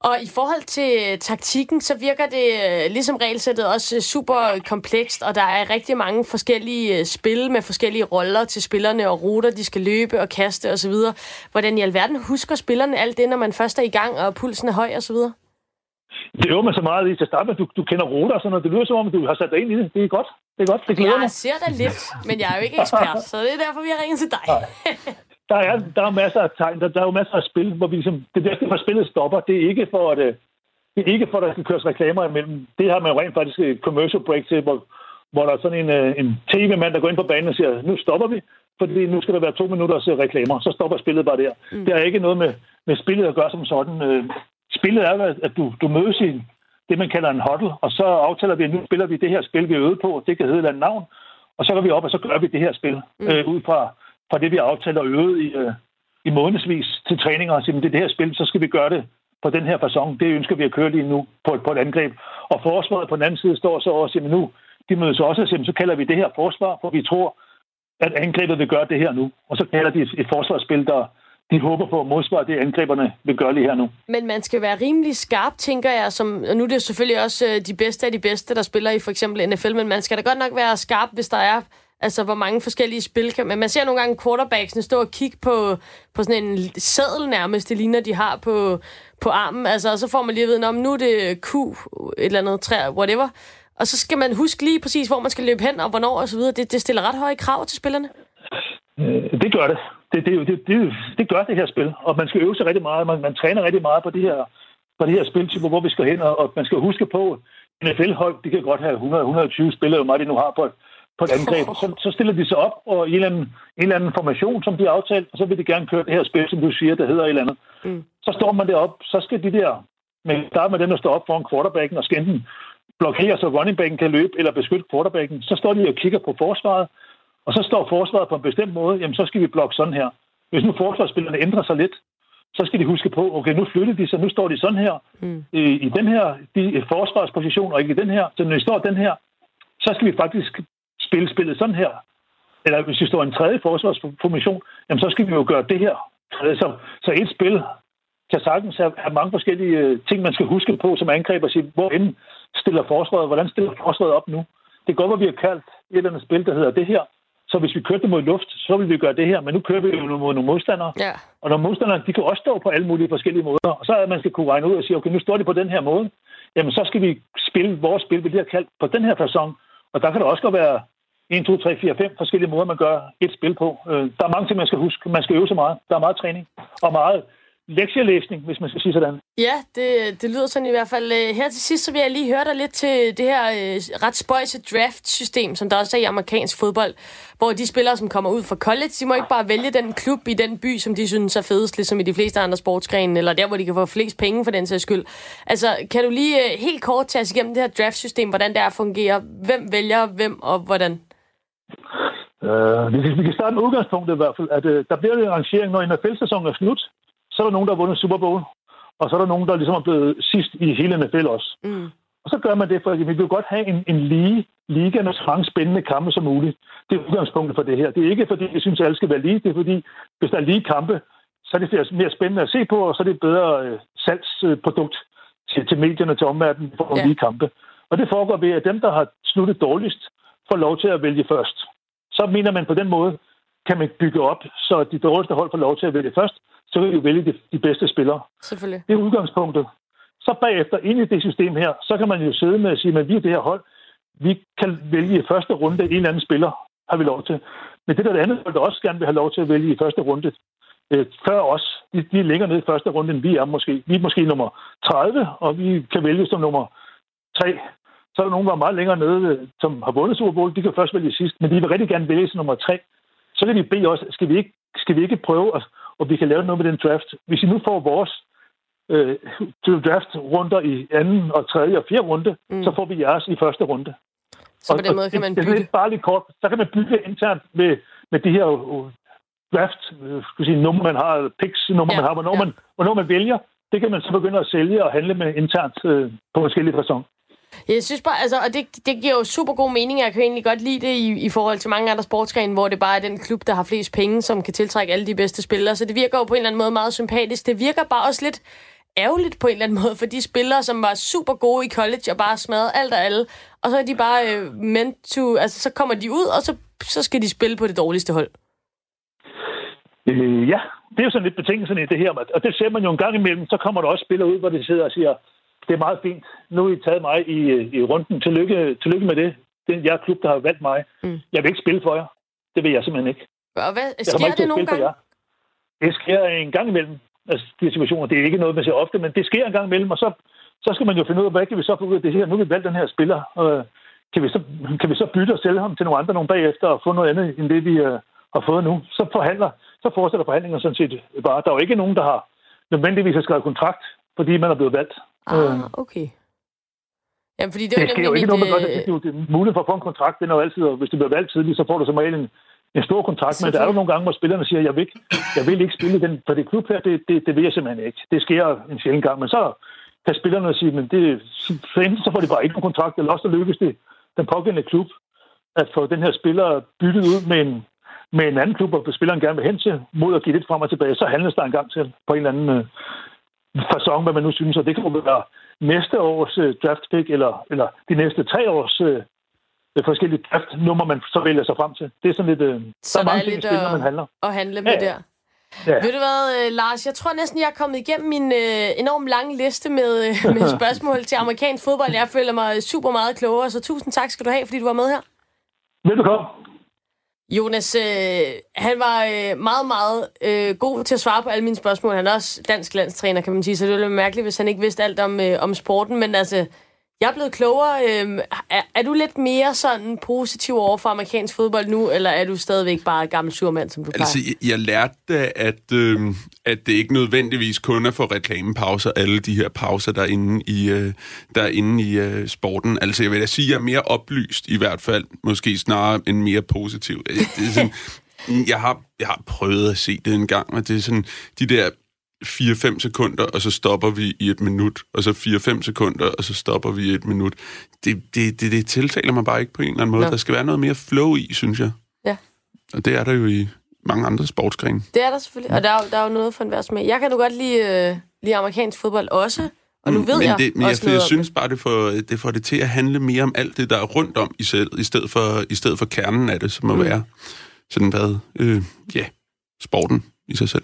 Og i forhold til øh, taktikken, så virker det øh, ligesom regelsættet også øh, super komplekst, og der er rigtig mange forskellige spil med forskellige roller til spillerne og ruter, de skal løbe og kaste osv. Hvordan i alverden husker spillerne alt det, når man først er i gang, og pulsen er høj osv.? Det øver man så meget i til at starte med. Du, du kender ruter og sådan noget. Det lyder som om, du har sat dig ind i det. Det er godt. Det er godt. Det glæder jeg mig. ser da lidt, men jeg er jo ikke ekspert, så det er derfor, vi har ringet til dig der er, der er masser af tegn, der, der er jo masser af spil, hvor vi ligesom, det er derfor spillet stopper. Det er ikke for, at, øh, det er ikke for, at der skal køres reklamer imellem. Det har man jo rent faktisk et commercial break til, hvor, hvor der er sådan en, øh, en tv-mand, der går ind på banen og siger, nu stopper vi, fordi nu skal der være to minutters øh, reklamer. Så stopper spillet bare der. Mm. Det har ikke noget med, med spillet at gøre som sådan. Spillet er, at du, du mødes i det, man kalder en huddle, og så aftaler vi, at nu spiller vi det her spil, vi er øvet på. Det kan hedde et eller andet navn. Og så går vi op, og så gør vi det her spil mm. øh, ud fra fra det, vi aftaler og øvet i, øh, i månedsvis til træninger og sige, det er det her spil, så skal vi gøre det på den her façon. Det ønsker vi at køre lige nu på et, på et angreb. Og forsvaret på den anden side står så også, at nu, de mødes også og siger, så kalder vi det her forsvar, for vi tror, at angrebet vil gøre det her nu. Og så kalder de et, et forsvarsspil, der de håber på at modsvare det, angreberne vil gøre lige her nu. Men man skal være rimelig skarp, tænker jeg. Som, og nu er det selvfølgelig også øh, de bedste af de bedste, der spiller i for eksempel NFL, men man skal da godt nok være skarp, hvis der er Altså, hvor mange forskellige spil kan man... Man ser nogle gange quarterbacksene stå og kigge på, på sådan en sædel nærmest, det ligner, de har på, på armen. Altså, og så får man lige at vide, om nu er det Q, et eller andet træ, whatever. Og så skal man huske lige præcis, hvor man skal løbe hen, og hvornår og så videre. Det, det stiller ret høje krav til spillerne. Øh, det gør det. Det, det, det, det. det gør det her spil. Og man skal øve sig rigtig meget. Man, man træner rigtig meget på det her, på det her spiltype, hvor vi skal hen. Og, og man skal huske på, NFL-hold, de kan godt have 100-120 spillere, hvor meget de nu har på et, på et angreb. Så, så stiller de sig op og i en eller, anden, en eller anden formation, som de har aftalt, og så vil de gerne køre det her spil, som du siger, der hedder et eller andet. Mm. Så står man derop, så skal de der, men starte med dem, der står op foran quarterbacken og enten blokere, så runningbacken kan løbe, eller beskytte quarterbacken. Så står de og kigger på forsvaret, og så står forsvaret på en bestemt måde, jamen så skal vi blokke sådan her. Hvis nu forsvarsspillerne ændrer sig lidt, så skal de huske på, okay, nu flytter de sig, nu står de sådan her, mm. i, i den her de, forsvarsposition, og ikke i den her. Så når de står den her, så skal vi faktisk spille spillet sådan her, eller hvis vi står i en tredje forsvarsformation, jamen så skal vi jo gøre det her. Så, så et spil kan sagtens have, mange forskellige øh, ting, man skal huske på som angriber. Sige, hvor end stiller forsvaret, hvordan stiller forsvaret op nu? Det går, at vi har kaldt et eller andet spil, der hedder det her. Så hvis vi kørte mod luft, så vil vi gøre det her. Men nu kører vi jo mod nogle modstandere. Ja. Og nogle modstandere, de kan også stå på alle mulige forskellige måder. Og så er man skal kunne regne ud og sige, okay, nu står de på den her måde. Jamen, så skal vi spille vores spil, vi har kaldt på den her fasong. Og der kan det også godt være 1, 2, 3, 4, 5 forskellige måder, man gør et spil på. Øh, der er mange ting, man skal huske. Man skal øve sig meget. Der er meget træning og meget lektielæsning, hvis man skal sige sådan. Ja, det, det lyder sådan i hvert fald. Øh, her til sidst, så vil jeg lige høre dig lidt til det her øh, ret spøjse draft-system, som der også er i amerikansk fodbold, hvor de spillere, som kommer ud fra college, de må ikke bare vælge den klub i den by, som de synes er fedest, ligesom i de fleste andre sportsgrene, eller der, hvor de kan få flest penge for den sags skyld. Altså, kan du lige øh, helt kort tage os igennem det her draft-system, hvordan det er fungerer? Hvem vælger hvem, og hvordan? Uh, vi, vi kan starte med udgangspunktet i hvert fald, at uh, der bliver en arrangering, når NFL-sæsonen er slut, så er der nogen, der har vundet Super Bowl, og så er der nogen, der ligesom er blevet sidst i hele NFL også. Mm. Og så gør man det, for vi vil godt have en, en lige liga med så mange spændende kampe som muligt. Det er udgangspunktet for det her. Det er ikke, fordi jeg synes, at alle skal være lige. Det er, fordi hvis der er lige kampe, så er det mere spændende at se på, og så er det et bedre øh, salgsprodukt til, til medierne, til omverdenen for ja. lige kampe. Og det foregår ved, at dem, der har sluttet dårligst, får lov til at vælge først. Så mener man på den måde, kan man bygge op, så de dårligste hold får lov til at vælge først, så vil vi jo vælge de, de bedste spillere. Selvfølgelig. Det er udgangspunktet. Så bagefter, ind i det system her, så kan man jo sidde med at sige, at vi er det her hold, vi kan vælge i første runde en eller anden spiller, har vi lov til. Men det der det andet hold, der også gerne vil have lov til at vælge i første runde, øh, før os, de, de er længere ned i første runde, end vi er måske. Vi er måske nummer 30, og vi kan vælge som nummer 3. Så er der nogen, der er meget længere nede, som har vundet Super Bowl. De kan først vælge sidst, men de vil rigtig gerne vælge nummer 3. Så kan de bede os, skal vi ikke, skal vi ikke prøve at og vi kan lave noget med den draft. Hvis I nu får vores øh, draft-runder i anden og tredje og fjerde runde, mm. så får vi jeres i første runde. Så på den måde kan man bygge... Det er bare lidt kort. Så kan man bygge internt med, med de her uh, draft, uh, skal sige, nummer man har, picks, nummer ja, man har, hvornår, ja. man, hvornår man vælger. Det kan man så begynde at sælge og handle med internt uh, på forskellige fasong. Jeg synes bare, altså, og det, det giver jo super god mening. Jeg kan egentlig godt lide det i, i forhold til mange andre sportsgrene, hvor det bare er den klub, der har flest penge, som kan tiltrække alle de bedste spillere. Så det virker jo på en eller anden måde meget sympatisk. Det virker bare også lidt ærgerligt på en eller anden måde for de spillere, som var super gode i college og bare smadrede alt og alle. Og så er de bare øh, meant to, altså så kommer de ud, og så, så skal de spille på det dårligste hold. Øh, ja, det er jo sådan lidt betingelsen i det her. Og det ser man jo en gang imellem, så kommer der også spillere ud, hvor de sidder og siger, det er meget fint. Nu har I taget mig i, i runden. Tillykke, tillykke med det. Det er jeres klub, der har valgt mig. Mm. Jeg vil ikke spille for jer. Det vil jeg simpelthen ikke. Og hvad, sker det nogle gange? Det sker en gang imellem. Altså, de situationer, det er ikke noget, man ser ofte, men det sker en gang imellem, og så, så skal man jo finde ud af, hvad kan vi så få ud af det her? Nu har vi valgt den her spiller. Øh, kan, vi så, kan vi så bytte og sælge ham til nogle andre nogle bagefter og få noget andet, end det vi uh, har fået nu? Så forhandler, så fortsætter forhandlingerne sådan set bare. Der er jo ikke nogen, der har nødvendigvis har skrevet kontrakt, fordi man er blevet valgt. Ah, øh. okay. Jamen, fordi det, det sker jo ikke noget, man gør. Det, det, det, muligheden for at få en kontrakt, det er jo altid, og hvis du bliver valgt tidligt, så får du som regel en, en stor kontrakt, men der er jo nogle gange, hvor spillerne siger, jeg vil ikke, jeg vil ikke spille den, for det klub her, det, det, det vil jeg simpelthen ikke. Det sker en sjældent gang, men så kan spillerne sige, men det, så enten så får de bare ikke nogen kontrakt, eller også så lykkes det den pågældende klub at få den her spiller byttet ud med en, med en anden klub, og spilleren gerne vil hen til, mod at give lidt frem og tilbage, så handles der en gang til på en eller anden øh, fasong, hvad man nu synes, og det kan jo være næste års uh, draft pick, eller, eller de næste tre års uh, forskellige draft-nummer, man så vælger sig frem til. Det er sådan lidt... Uh, så der er mange ting, spil, når man handler. At handle med ja, der. Ja. Ved du hvad, Lars? Jeg tror næsten, jeg er kommet igennem min øh, enormt lange liste med, øh, med spørgsmål til amerikansk fodbold. Jeg føler mig super meget klogere, så tusind tak skal du have, fordi du var med her. Velbekomme. Jonas, øh, han var øh, meget, meget øh, god til at svare på alle mine spørgsmål. Han er også dansk landstræner, kan man sige, så det ville være mærkeligt, hvis han ikke vidste alt om, øh, om sporten. Men altså, jeg er blevet klogere. Øh, er, er du lidt mere sådan positiv over for amerikansk fodbold nu, eller er du stadigvæk bare gammel surmand, som du plejer? Altså, jeg, jeg lærte, at, øh, at det ikke nødvendigvis kun er for reklamepauser, alle de her pauser, der er inde i, øh, der er inde i øh, sporten. Altså, jeg vil da sige, at jeg er mere oplyst i hvert fald, måske snarere end mere positiv. Det er sådan, jeg, har, jeg har prøvet at se det en gang, og det er sådan, de der 4-5 sekunder, og så stopper vi i et minut, og så 4-5 sekunder, og så stopper vi i et minut. Det, det, det, det tiltaler mig bare ikke på en eller anden måde. Nå. Der skal være noget mere flow i, synes jeg. Ja. Og det er der jo i mange andre sportsgrene. Det er der selvfølgelig, og der er, der er jo noget for enhver smag. Jeg kan nu godt lide, øh, lide amerikansk fodbold også, og nu mm, ved men jeg det, men jeg, jeg synes bare, det får, det får det til at handle mere om alt det, der er rundt om, i, selv, i, stedet, for, i stedet for kernen af det, som må mm. være sådan hvad, øh, ja, sporten i sig selv.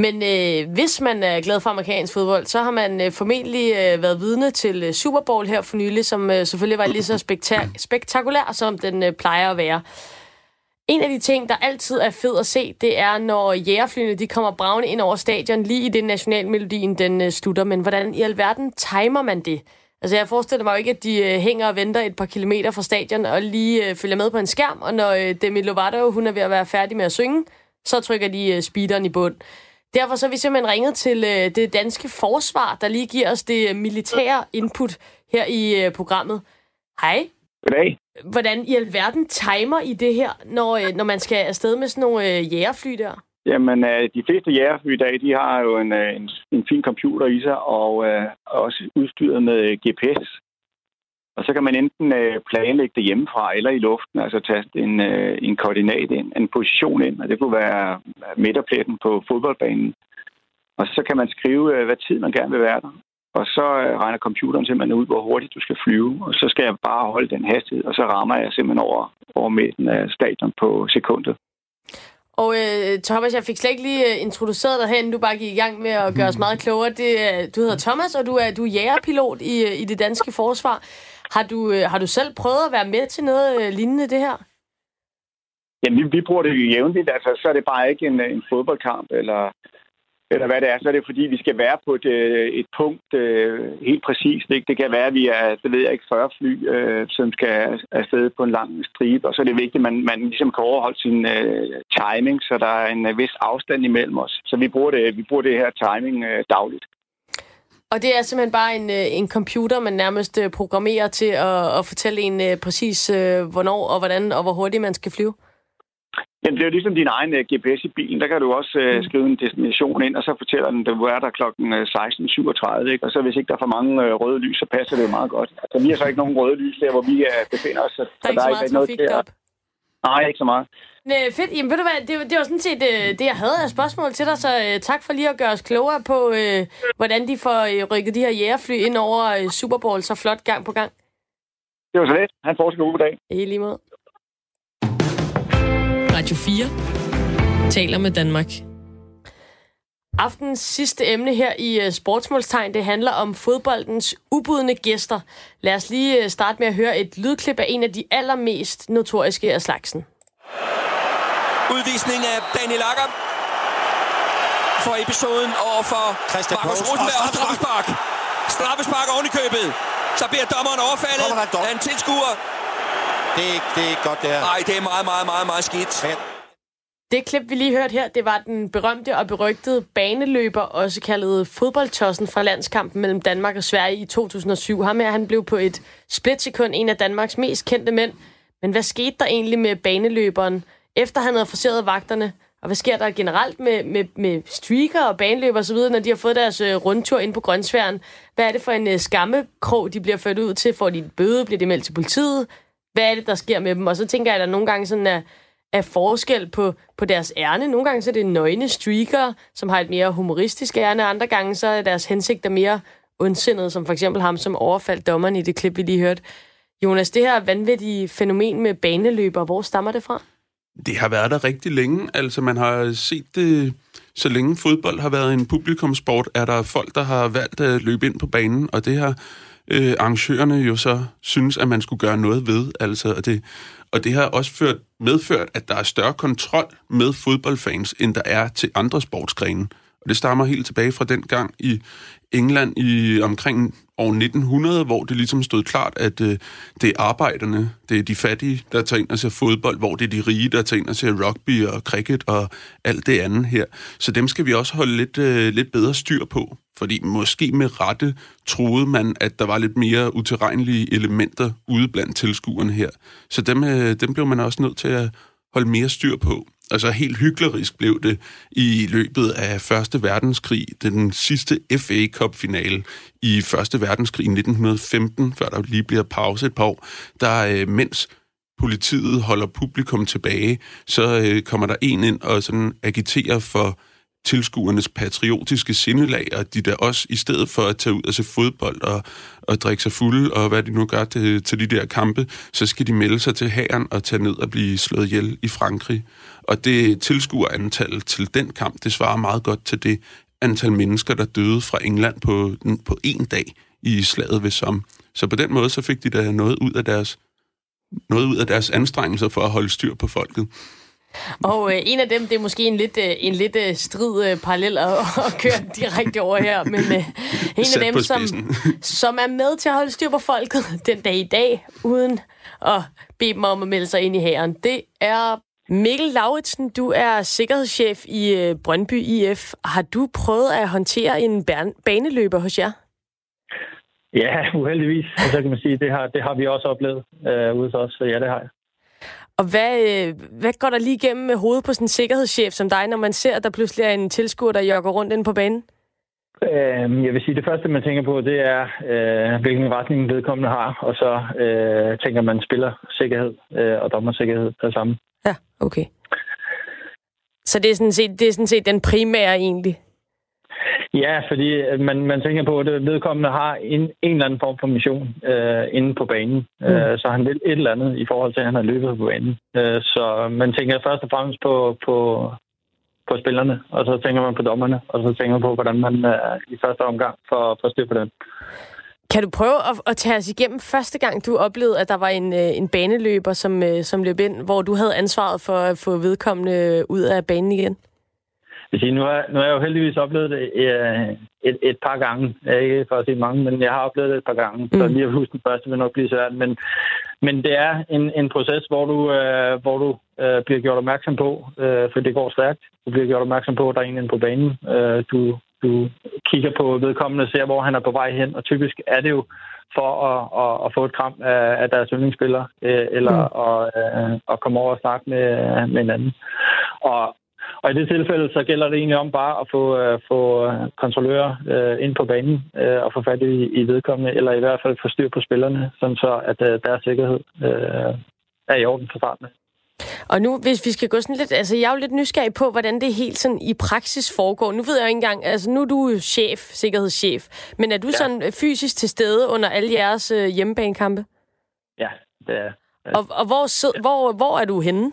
Men øh, hvis man er glad for amerikansk fodbold, så har man øh, formentlig øh, været vidne til øh, Super Bowl her for nylig, som øh, selvfølgelig var lige så spektak- spektakulær, som den øh, plejer at være. En af de ting, der altid er fed at se, det er, når jægerflyene de kommer bravende ind over stadion, lige i det nationalmelodien den øh, slutter. Men hvordan i alverden timer man det? Altså, jeg forestiller mig jo ikke, at de øh, hænger og venter et par kilometer fra stadion og lige øh, følger med på en skærm, og når øh, Demi Lovato, hun er ved at være færdig med at synge, så trykker de øh, speederen i bund. Derfor så har vi simpelthen ringet til uh, det danske forsvar, der lige giver os det militære input her i uh, programmet. Hej. Goddag. Hvordan i alverden timer I det her, når, øh, når man skal afsted med sådan nogle øh, jægerfly der? Jamen, øh, de fleste jægerfly i dag, de har jo en, øh, en, en fin computer i sig, og øh, også udstyret med GPS. Og så kan man enten øh, planlægge det hjemmefra eller i luften, altså tage en, øh, en koordinat ind, en position ind, og det kunne være midterpletten på fodboldbanen. Og så kan man skrive, øh, hvad tid man gerne vil være der. Og så øh, regner computeren simpelthen ud, hvor hurtigt du skal flyve. Og så skal jeg bare holde den hastighed, og så rammer jeg simpelthen over, over midten af stadion på sekundet. Og øh, Thomas, jeg fik slet ikke lige øh, introduceret dig hen, du bare gik i gang med at gøre os meget klogere. Det, du hedder Thomas, og du er, du er jægerpilot i, øh, i det danske forsvar. Har du, øh, har du selv prøvet at være med til noget øh, lignende det her? Jamen, vi, vi bruger det jo jævnligt. Altså, så er det bare ikke en, øh, en fodboldkamp eller eller hvad det er, så er det fordi, vi skal være på et, et punkt øh, helt præcist. Ikke? Det kan være, at vi er, det ved jeg ikke, 40 fly, øh, som skal afsted på en lang stribe, og så er det vigtigt, at man, man ligesom kan overholde sin øh, timing, så der er en øh, vis afstand imellem os. Så vi bruger det, vi bruger det her timing øh, dagligt. Og det er simpelthen bare en, øh, en computer, man nærmest programmerer til at, at fortælle en præcis, hvornår og hvordan og hvor hurtigt man skal flyve? Jamen, det er jo ligesom din egen uh, øh, GPS i bilen. Der kan du også uh, skrive en destination ind, og så fortæller den, at du er der kl. 16.37. Ikke? Og så hvis ikke der er for mange uh, røde lys, så passer det jo meget godt. Altså, vi har så ikke nogen røde lys der, hvor vi uh, befinder os. Så, der er ikke så meget trafik noget op. Nej, ikke så meget. Næ, fedt. Jamen, ved du hvad, det, det var sådan set uh, det, jeg havde af spørgsmål til dig, så uh, tak for lige at gøre os klogere på, uh, hvordan de får uh, rykket de her jægerfly ind over uh, Super Bowl så flot gang på gang. Det var så let. Han får en god dag. I lige måde. Radio 4 taler med Danmark. Aftens sidste emne her i uh, Sportsmålstegn, det handler om fodboldens ubudne gæster. Lad os lige uh, starte med at høre et lydklip af en af de allermest notoriske af slagsen. Udvisning af Daniel Akker for episoden over for Christian Markus Rosenberg og straffespark. Straffespark oven i købet. Så bliver dommeren overfaldet af en tilskuer det er, ikke, det er ikke godt, det her. Nej, det er meget, meget, meget, meget skidt. Men... Det klip, vi lige hørte her, det var den berømte og berygtede baneløber, også kaldet fodboldtossen fra landskampen mellem Danmark og Sverige i 2007. Ham her, han blev på et splitsekund en af Danmarks mest kendte mænd. Men hvad skete der egentlig med baneløberen, efter han havde forseret vagterne? Og hvad sker der generelt med, med, med streaker og baneløber osv., når de har fået deres øh, rundtur ind på grønsværen? Hvad er det for en øh, skammekrog, de bliver ført ud til? Får de en bøde? Bliver de meldt til politiet? hvad er det, der sker med dem? Og så tænker jeg, at der nogle gange sådan er, er forskel på, på deres ærne. Nogle gange så er det nøgne streaker, som har et mere humoristisk ærne, andre gange så er deres hensigter mere ondsindede, som for eksempel ham, som overfaldt dommeren i det klip, vi lige hørte. Jonas, det her vanvittige fænomen med baneløber, hvor stammer det fra? Det har været der rigtig længe. Altså, man har set det, så længe fodbold har været en publikumsport, er der folk, der har valgt at løbe ind på banen, og det har øh, arrangørerne jo så synes, at man skulle gøre noget ved. Altså, og, det, og det har også ført, medført, at der er større kontrol med fodboldfans, end der er til andre sportsgrene. Og det stammer helt tilbage fra den gang i England i omkring år 1900, hvor det ligesom stod klart, at øh, det er arbejderne, det er de fattige, der tager ind og ser fodbold, hvor det er de rige, der tager ind og ser rugby og cricket og alt det andet her. Så dem skal vi også holde lidt, øh, lidt bedre styr på, fordi måske med rette troede man, at der var lidt mere utilregnelige elementer ude blandt tilskuerne her. Så dem, øh, dem blev man også nødt til at holde mere styr på altså helt hyklerisk blev det i løbet af Første Verdenskrig, den sidste FA Cup-finale i Første Verdenskrig i 1915, før der lige bliver pause et par år, der øh, mens politiet holder publikum tilbage, så øh, kommer der en ind og sådan agiterer for tilskuernes patriotiske sindelag, og de der også, i stedet for at tage ud og se fodbold og, og drikke sig fulde, og hvad de nu gør til, til de der kampe, så skal de melde sig til hæren og tage ned og blive slået ihjel i Frankrig. Og det tilskuerantal til den kamp, det svarer meget godt til det antal mennesker, der døde fra England på, på en dag i slaget ved Somme. Så på den måde, så fik de da noget ud af deres noget ud af deres anstrengelser for at holde styr på folket. Og øh, en af dem, det er måske en lidt, øh, en lidt øh, strid øh, parallel at, at køre direkte over her, men øh, en Sat af dem, som, som er med til at holde styr på folket den dag i dag, uden at bede dem om at melde sig ind i hæren, det er Mikkel Lauritsen. Du er sikkerhedschef i øh, Brøndby IF. Har du prøvet at håndtere en ban- baneløber hos jer? Ja, uheldigvis. Og så kan man sige, det har, det har vi også oplevet øh, ude hos os, så ja, det har jeg. Og hvad, øh, hvad går der lige igennem med hovedet på sådan en sikkerhedschef som dig, når man ser, at der pludselig er en tilskuer, der jogger rundt inde på banen? Øh, jeg vil sige, det første, man tænker på, det er, øh, hvilken retning vedkommende har, og så øh, tænker man spiller sikkerhed øh, og dommersikkerhed det samme. Ja, okay. Så det er sådan set, det er sådan set den primære egentlig? Ja, fordi øh, man, man tænker på, at vedkommende har en, en eller anden form for mission øh, inde på banen. Mm. Øh, så han vil et eller andet i forhold til, at han har løbet på banen. Øh, så man tænker først og fremmest på, på, på spillerne, og så tænker man på dommerne, og så tænker man på, hvordan man øh, i første omgang får, får styr på dem. Kan du prøve at, at tage os igennem første gang, du oplevede, at der var en, øh, en baneløber, som, øh, som løb ind, hvor du havde ansvaret for at få vedkommende ud af banen igen? sige, nu, har, nu har jeg jo heldigvis oplevet det øh, et, et par gange. Ikke for at sige mange, men jeg har oplevet det et par gange. Mm. Så lige at huske den første vil nok blive svært. Men, men det er en, en proces, hvor du, øh, hvor du øh, bliver gjort opmærksom på, øh, for det går stærkt. Du bliver gjort opmærksom på, at der er en på banen. Øh, du, du kigger på vedkommende og ser, hvor han er på vej hen. Og typisk er det jo for at, at, at få et kram af, af deres yndlingsspiller, øh, eller mm. at, øh, at komme over og snakke med, med en anden. Og og i det tilfælde, så gælder det egentlig om bare at få, uh, få kontrollører uh, ind på banen uh, og få fat i, i vedkommende, eller i hvert fald få styr på spillerne, sådan så at uh, deres sikkerhed uh, er i orden for starten. Og nu, hvis vi skal gå sådan lidt... Altså, jeg er jo lidt nysgerrig på, hvordan det helt sådan i praksis foregår. Nu ved jeg jo ikke engang... Altså, nu er du chef, sikkerhedschef. Men er du ja. sådan fysisk til stede under alle jeres uh, hjemmebanekampe? Ja, det er Og, og hvor, sid, ja. hvor, hvor er du henne?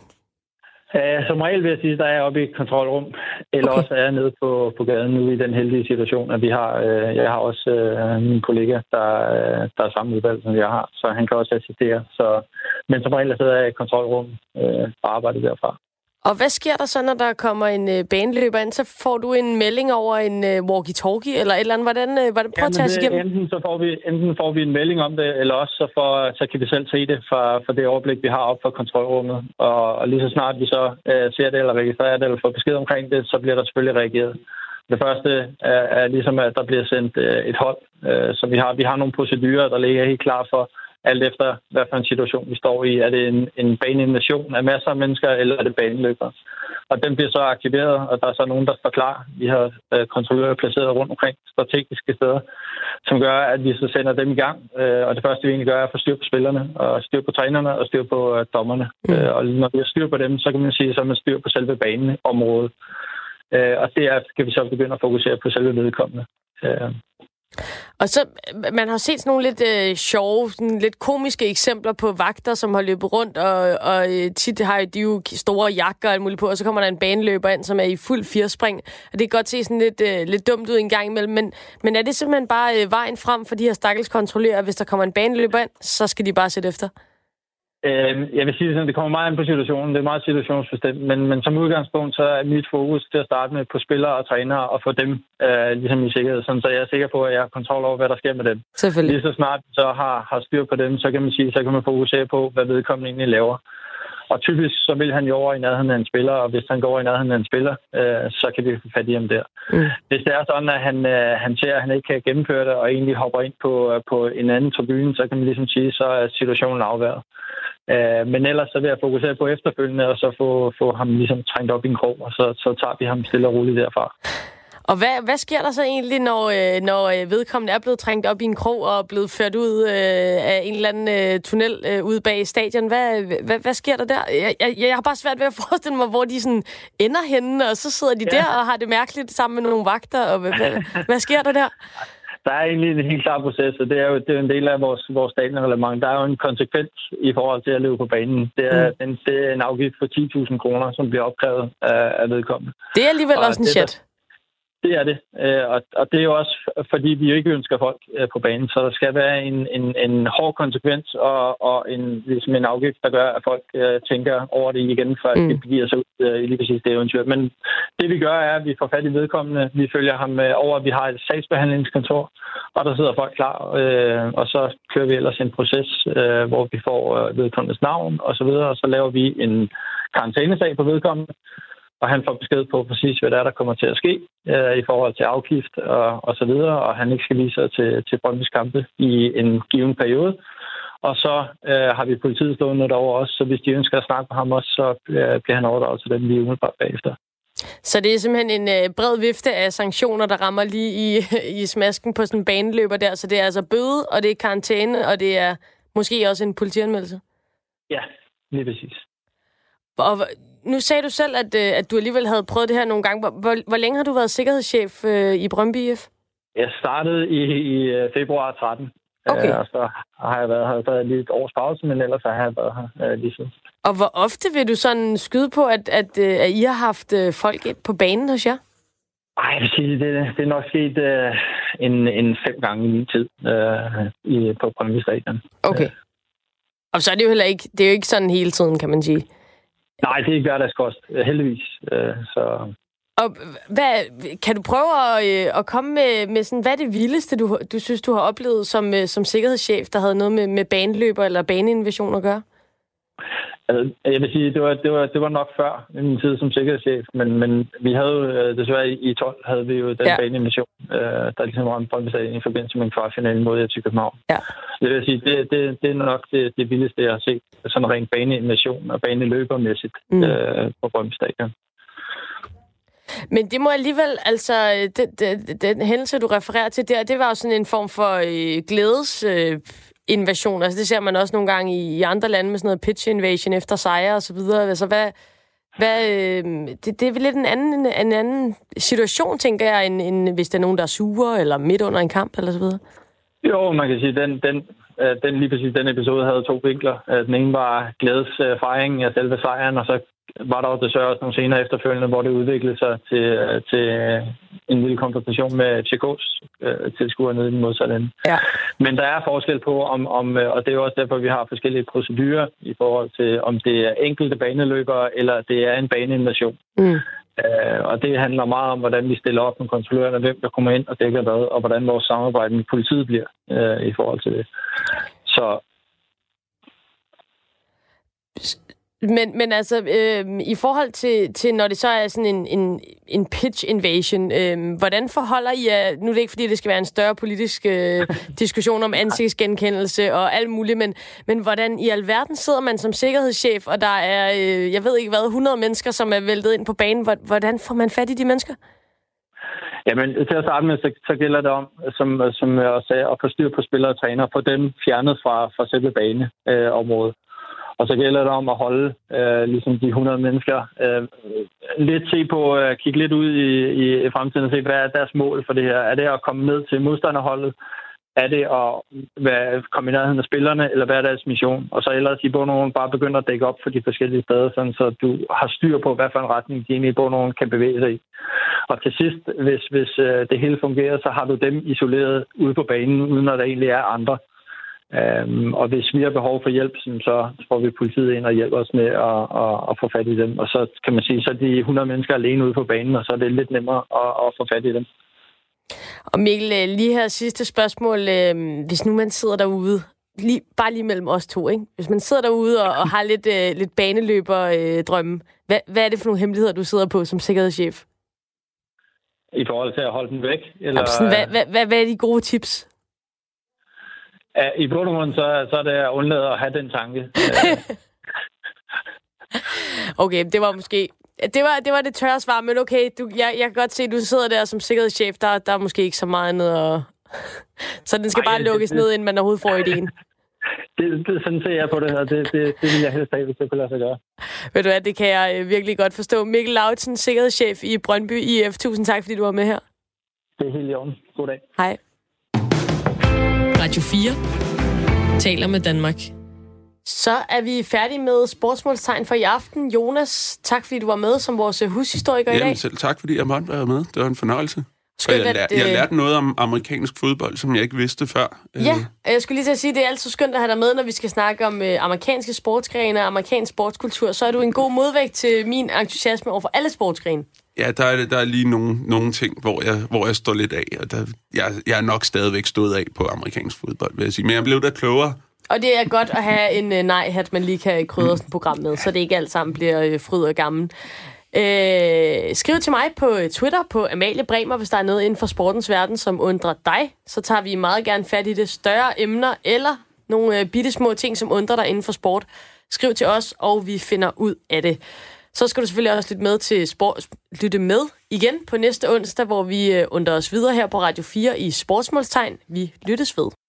Uh, som regel vil jeg sige, at der er oppe i et kontrolrum, eller okay. også er jeg nede på, på gaden nu i den heldige situation, at vi har, uh, jeg har også uh, min kollega, der, uh, der er samme udvalg, som jeg har, så han kan også assistere. Så, men som regel sidder jeg i et kontrolrum uh, og arbejder derfra. Og hvad sker der så, når der kommer en øh, baneløber ind? Så får du en melding over en øh, walkie-talkie, eller et eller andet? Hvordan, øh, hvordan, prøv at tage os igennem. Enten, så får vi, enten får vi en melding om det, eller også så, får, så kan vi selv se det fra, fra det overblik, vi har op for kontrolrummet. Og, og lige så snart vi så øh, ser det, eller registrerer det, eller får besked omkring det, så bliver der selvfølgelig reageret. Det første er, er ligesom, at der bliver sendt øh, et hold. Øh, så vi har, vi har nogle procedurer, der ligger helt klar for, alt efter, hvad for en situation vi står i. Er det en, en baneinvasion af masser af mennesker, eller er det baneløber? Og den bliver så aktiveret, og der er så nogen, der står klar. Vi har øh, kontrollører placeret rundt omkring strategiske steder, som gør, at vi så sender dem i gang. Øh, og det første, vi egentlig gør, er at få styr på spillerne, og styr på trænerne, og styr på øh, dommerne. Mm. Øh, og når vi har styr på dem, så kan man sige, så er man styr på selve baneområdet. Øh, og det er, skal vi så begynde at fokusere på selve vedkommende. Øh, og så, man har set sådan nogle lidt øh, sjove, sådan lidt komiske eksempler på vagter, som har løbet rundt, og, og øh, tit har de jo store jakker og alt muligt på, og så kommer der en baneløber ind, som er i fuld firespring. Og det kan godt se sådan lidt, øh, lidt dumt ud en gang imellem, men, men er det simpelthen bare øh, vejen frem for de her stakkels kontrollører, hvis der kommer en baneløber ind, så skal de bare sætte efter? Øh, jeg vil sige sådan, det kommer meget an på situationen. Det er meget situationsbestemt. Men, men som udgangspunkt, så er mit fokus til at starte med på spillere og trænere og få dem øh, ligesom i sikkerhed. Sådan, så jeg er sikker på, at jeg har kontrol over, hvad der sker med dem. Lige så snart så har, har styr på dem, så kan man sige, så kan man fokusere på, hvad vedkommende egentlig laver. Og typisk så vil han jo over i nærheden af en spiller, og hvis han går i nærheden af en spiller, øh, så kan vi få fat i ham der. Mm. Hvis det er sådan, at han, øh, han ser, at han ikke kan gennemføre det, og egentlig hopper ind på, øh, på en anden tribune, så kan man ligesom sige, så er situationen afværet. Øh, men ellers så vil jeg fokusere på efterfølgende, og så få, få ham ligesom trængt op i en krog, og så, så tager vi ham stille og roligt derfra. Og hvad, hvad sker der så egentlig, når, øh, når øh, vedkommende er blevet trængt op i en krog og blevet ført ud øh, af en eller anden øh, tunnel øh, ude bag stadion? Hvad, hvad, hvad sker der der? Jeg, jeg, jeg har bare svært ved at forestille mig, hvor de sådan ender henne, og så sidder de ja. der og har det mærkeligt sammen med nogle vagter. Og hvad, hvad, hvad sker der der? Der er egentlig en helt klar proces, og det er jo det er en del af vores, vores stadionreglement. Der er jo en konsekvens i forhold til at løbe på banen. Det er, mm. en, det er en afgift på 10.000 kroner, som bliver opkrævet af, af vedkommende. Det er alligevel og også en chat det er det. Øh, og, og det er jo også, fordi vi jo ikke ønsker folk øh, på banen, så der skal være en, en, en hård konsekvens og, og en, ligesom en afgift, der gør, at folk øh, tænker over det igen, før mm. de begiver sig ud øh, i lige præcis det eventyr. Men det vi gør, er, at vi får fat i vedkommende. Vi følger ham øh, over, at vi har et sagsbehandlingskontor, og der sidder folk klar, øh, og så kører vi ellers en proces, øh, hvor vi får øh, vedkommendes navn og så videre, og så laver vi en karantænesag på vedkommende, og han får besked på præcis, hvad der er, der kommer til at ske øh, i forhold til afgift og, og så videre, og han ikke skal vise sig til, til Brøndby's kampe i en given periode. Og så øh, har vi politiet stående derovre også, så hvis de ønsker at snakke med ham også, så øh, bliver han overdraget til den lige umiddelbart bagefter. Så det er simpelthen en øh, bred vifte af sanktioner, der rammer lige i, i smasken på sådan en baneløber der. Så det er altså bøde, og det er karantæne, og det er måske også en politianmeldelse? Ja, lige præcis. Og nu sagde du selv, at, øh, at du alligevel havde prøvet det her nogle gange. Hvor, hvor, hvor længe har du været sikkerhedschef øh, i Brøndby IF? Jeg startede i, i øh, februar 13. Okay. Øh, og så har jeg været her så lige et års pause, men ellers har jeg været her øh, lige siden. Og hvor ofte vil du sådan skyde på, at, at, øh, at I har haft folk på banen hos jer? Ej, jeg vil sige, det, det er nok sket øh, en, en fem gange i min tid øh, i, på Brøndby Stadion. Okay. Og så er det jo heller ikke, det er jo ikke sådan hele tiden, kan man sige. Nej, det er ikke hverdagskost, øh, heldigvis. Øh, så... Og hvad, kan du prøve at, øh, at komme med, med sådan, hvad er det vildeste, du, du synes, du har oplevet som, som sikkerhedschef, der havde noget med, med baneløber eller baneinvasion at gøre? Altså, jeg vil sige, det var, det var, det var nok før i min tid som sikkerhedschef, men, men vi havde jo, øh, desværre i 12 havde vi jo den ja. baneinvasion, øh, der ligesom var en Brøndby i forbindelse med en kvartfinale mod FC København. Ja. Det vil sige, det, det, det er nok det, det vildeste, jeg har set, sådan rent baneinvasion og baneløbermæssigt mm. øh, på Brøndby Stadion. Men det må alligevel, altså, den, den, den hændelse, du refererer til der, det var jo sådan en form for øh, glædes... Øh, invasion. Altså det ser man også nogle gange i, i andre lande med sådan noget pitch invasion efter sejre og så videre. Altså hvad, hvad, øh, det, det er vel lidt en anden, en anden situation, tænker jeg, end, end hvis der er nogen, der er sure eller midt under en kamp eller så videre. Jo, man kan sige, den, den, den lige præcis den episode havde to vinkler. Den ene var glædesfejringen af selve sejren, og så var der jo desværre også nogle scener efterfølgende, hvor det udviklede sig til, til en lille konfrontation med Tjekos øh, tilskuere nede i den modsatte ende. Ja. Men der er forskel på, om, om, øh, og det er også derfor, vi har forskellige procedurer i forhold til, om det er enkelte baneløbere, eller det er en baneinvasion. Mm. Øh, og det handler meget om, hvordan vi stiller op med kontrollørerne, hvem der kommer ind og dækker hvad, og hvordan vores samarbejde med politiet bliver øh, i forhold til det. Så men, men altså, øh, i forhold til, til, når det så er sådan en, en, en pitch invasion, øh, hvordan forholder I jer, nu er det ikke fordi, det skal være en større politisk øh, diskussion om ansigtsgenkendelse og alt muligt, men, men hvordan i alverden sidder man som sikkerhedschef, og der er, øh, jeg ved ikke hvad, 100 mennesker, som er væltet ind på banen. Hvordan får man fat i de mennesker? Jamen, til at starte med, så, så gælder det om, som, som jeg også sagde, at få styr på spillere og træner, få dem fjernet fra, fra selve baneområdet. Øh, og så gælder det om at holde øh, ligesom de 100 mennesker øh, lidt se på, øh, kigge lidt ud i, i fremtiden og se, hvad er deres mål for det her? Er det at komme ned til modstanderholdet? Er det at være, komme i nærheden af spillerne, eller hvad er deres mission? Og så ellers i nogen bare begynder at dække op for de forskellige steder, sådan, så du har styr på, hvad for en retning de egentlig i nogen kan bevæge sig i. Og til sidst, hvis, hvis øh, det hele fungerer, så har du dem isoleret ude på banen, uden at der egentlig er andre. Øhm, og hvis vi har behov for hjælp, så får vi politiet ind og hjælper os med at, at, at få fat i dem. Og så kan man sige, så er de 100 mennesker alene ude på banen, og så er det lidt nemmere at, at få fat i dem. Og Mikkel, øh, lige her sidste spørgsmål. Øh, hvis nu man sidder derude, lige, bare lige mellem os to, ikke? Hvis man sidder derude og, og har lidt, uh, lidt baneløber-drømme, hvad, hvad er det for nogle hemmeligheder, du sidder på som sikkerhedschef? I forhold til at holde den væk? Eller... Jamen, hvad, hvad, hvad, hvad er de gode tips? I bund så, så er det at undlade at have den tanke. okay, det var måske... Det var, det var det tørre svar, men okay, du, jeg, jeg kan godt se, at du sidder der som sikkerhedschef. Der, der er måske ikke så meget andet at... så den skal Ej, bare lukkes det, ned, inden man overhovedet får ideen. Det, det, sådan ser jeg på det her. Det, det, det vil jeg helst have, hvis det kunne lade sig gøre. Ved du hvad, det kan jeg øh, virkelig godt forstå. Mikkel Lautsen, sikkerhedschef i Brøndby IF. Tusind tak, fordi du var med her. Det er helt i orden. God dag. Hej. Radio 4 taler med Danmark. Så er vi færdige med sportsmålstegn for i aften. Jonas, tak fordi du var med som vores hushistoriker Jamen, i dag. selv tak fordi jeg måtte være med. Det var en fornøjelse. Skønt, jeg, lær, jeg lærte noget om amerikansk fodbold, som jeg ikke vidste før. Ja, jeg skulle lige til at sige, at det er altid skønt at have dig med, når vi skal snakke om øh, amerikanske sportsgrene og amerikansk sportskultur. Så er du en god modvægt til min entusiasme over for alle sportsgrene. Ja, der er, der er lige nogle, nogle ting, hvor jeg, hvor jeg står lidt af, og der, jeg, jeg er nok stadigvæk stået af på amerikansk fodbold, vil jeg sige. Men jeg blev da klogere. Og det er godt at have en øh, nej-hat, man lige kan krydre sådan et program med, så det ikke alt sammen bliver øh, fryd og gammel. Øh, skriv til mig på øh, Twitter på Amalie Bremer, hvis der er noget inden for sportens verden, som undrer dig. Så tager vi meget gerne fat i det større emner, eller nogle øh, bitte små ting, som undrer dig inden for sport. Skriv til os, og vi finder ud af det. Så skal du selvfølgelig også lytte med til sport, lytte med igen på næste onsdag, hvor vi under undrer os videre her på Radio 4 i Sportsmålstegn. Vi lyttes ved.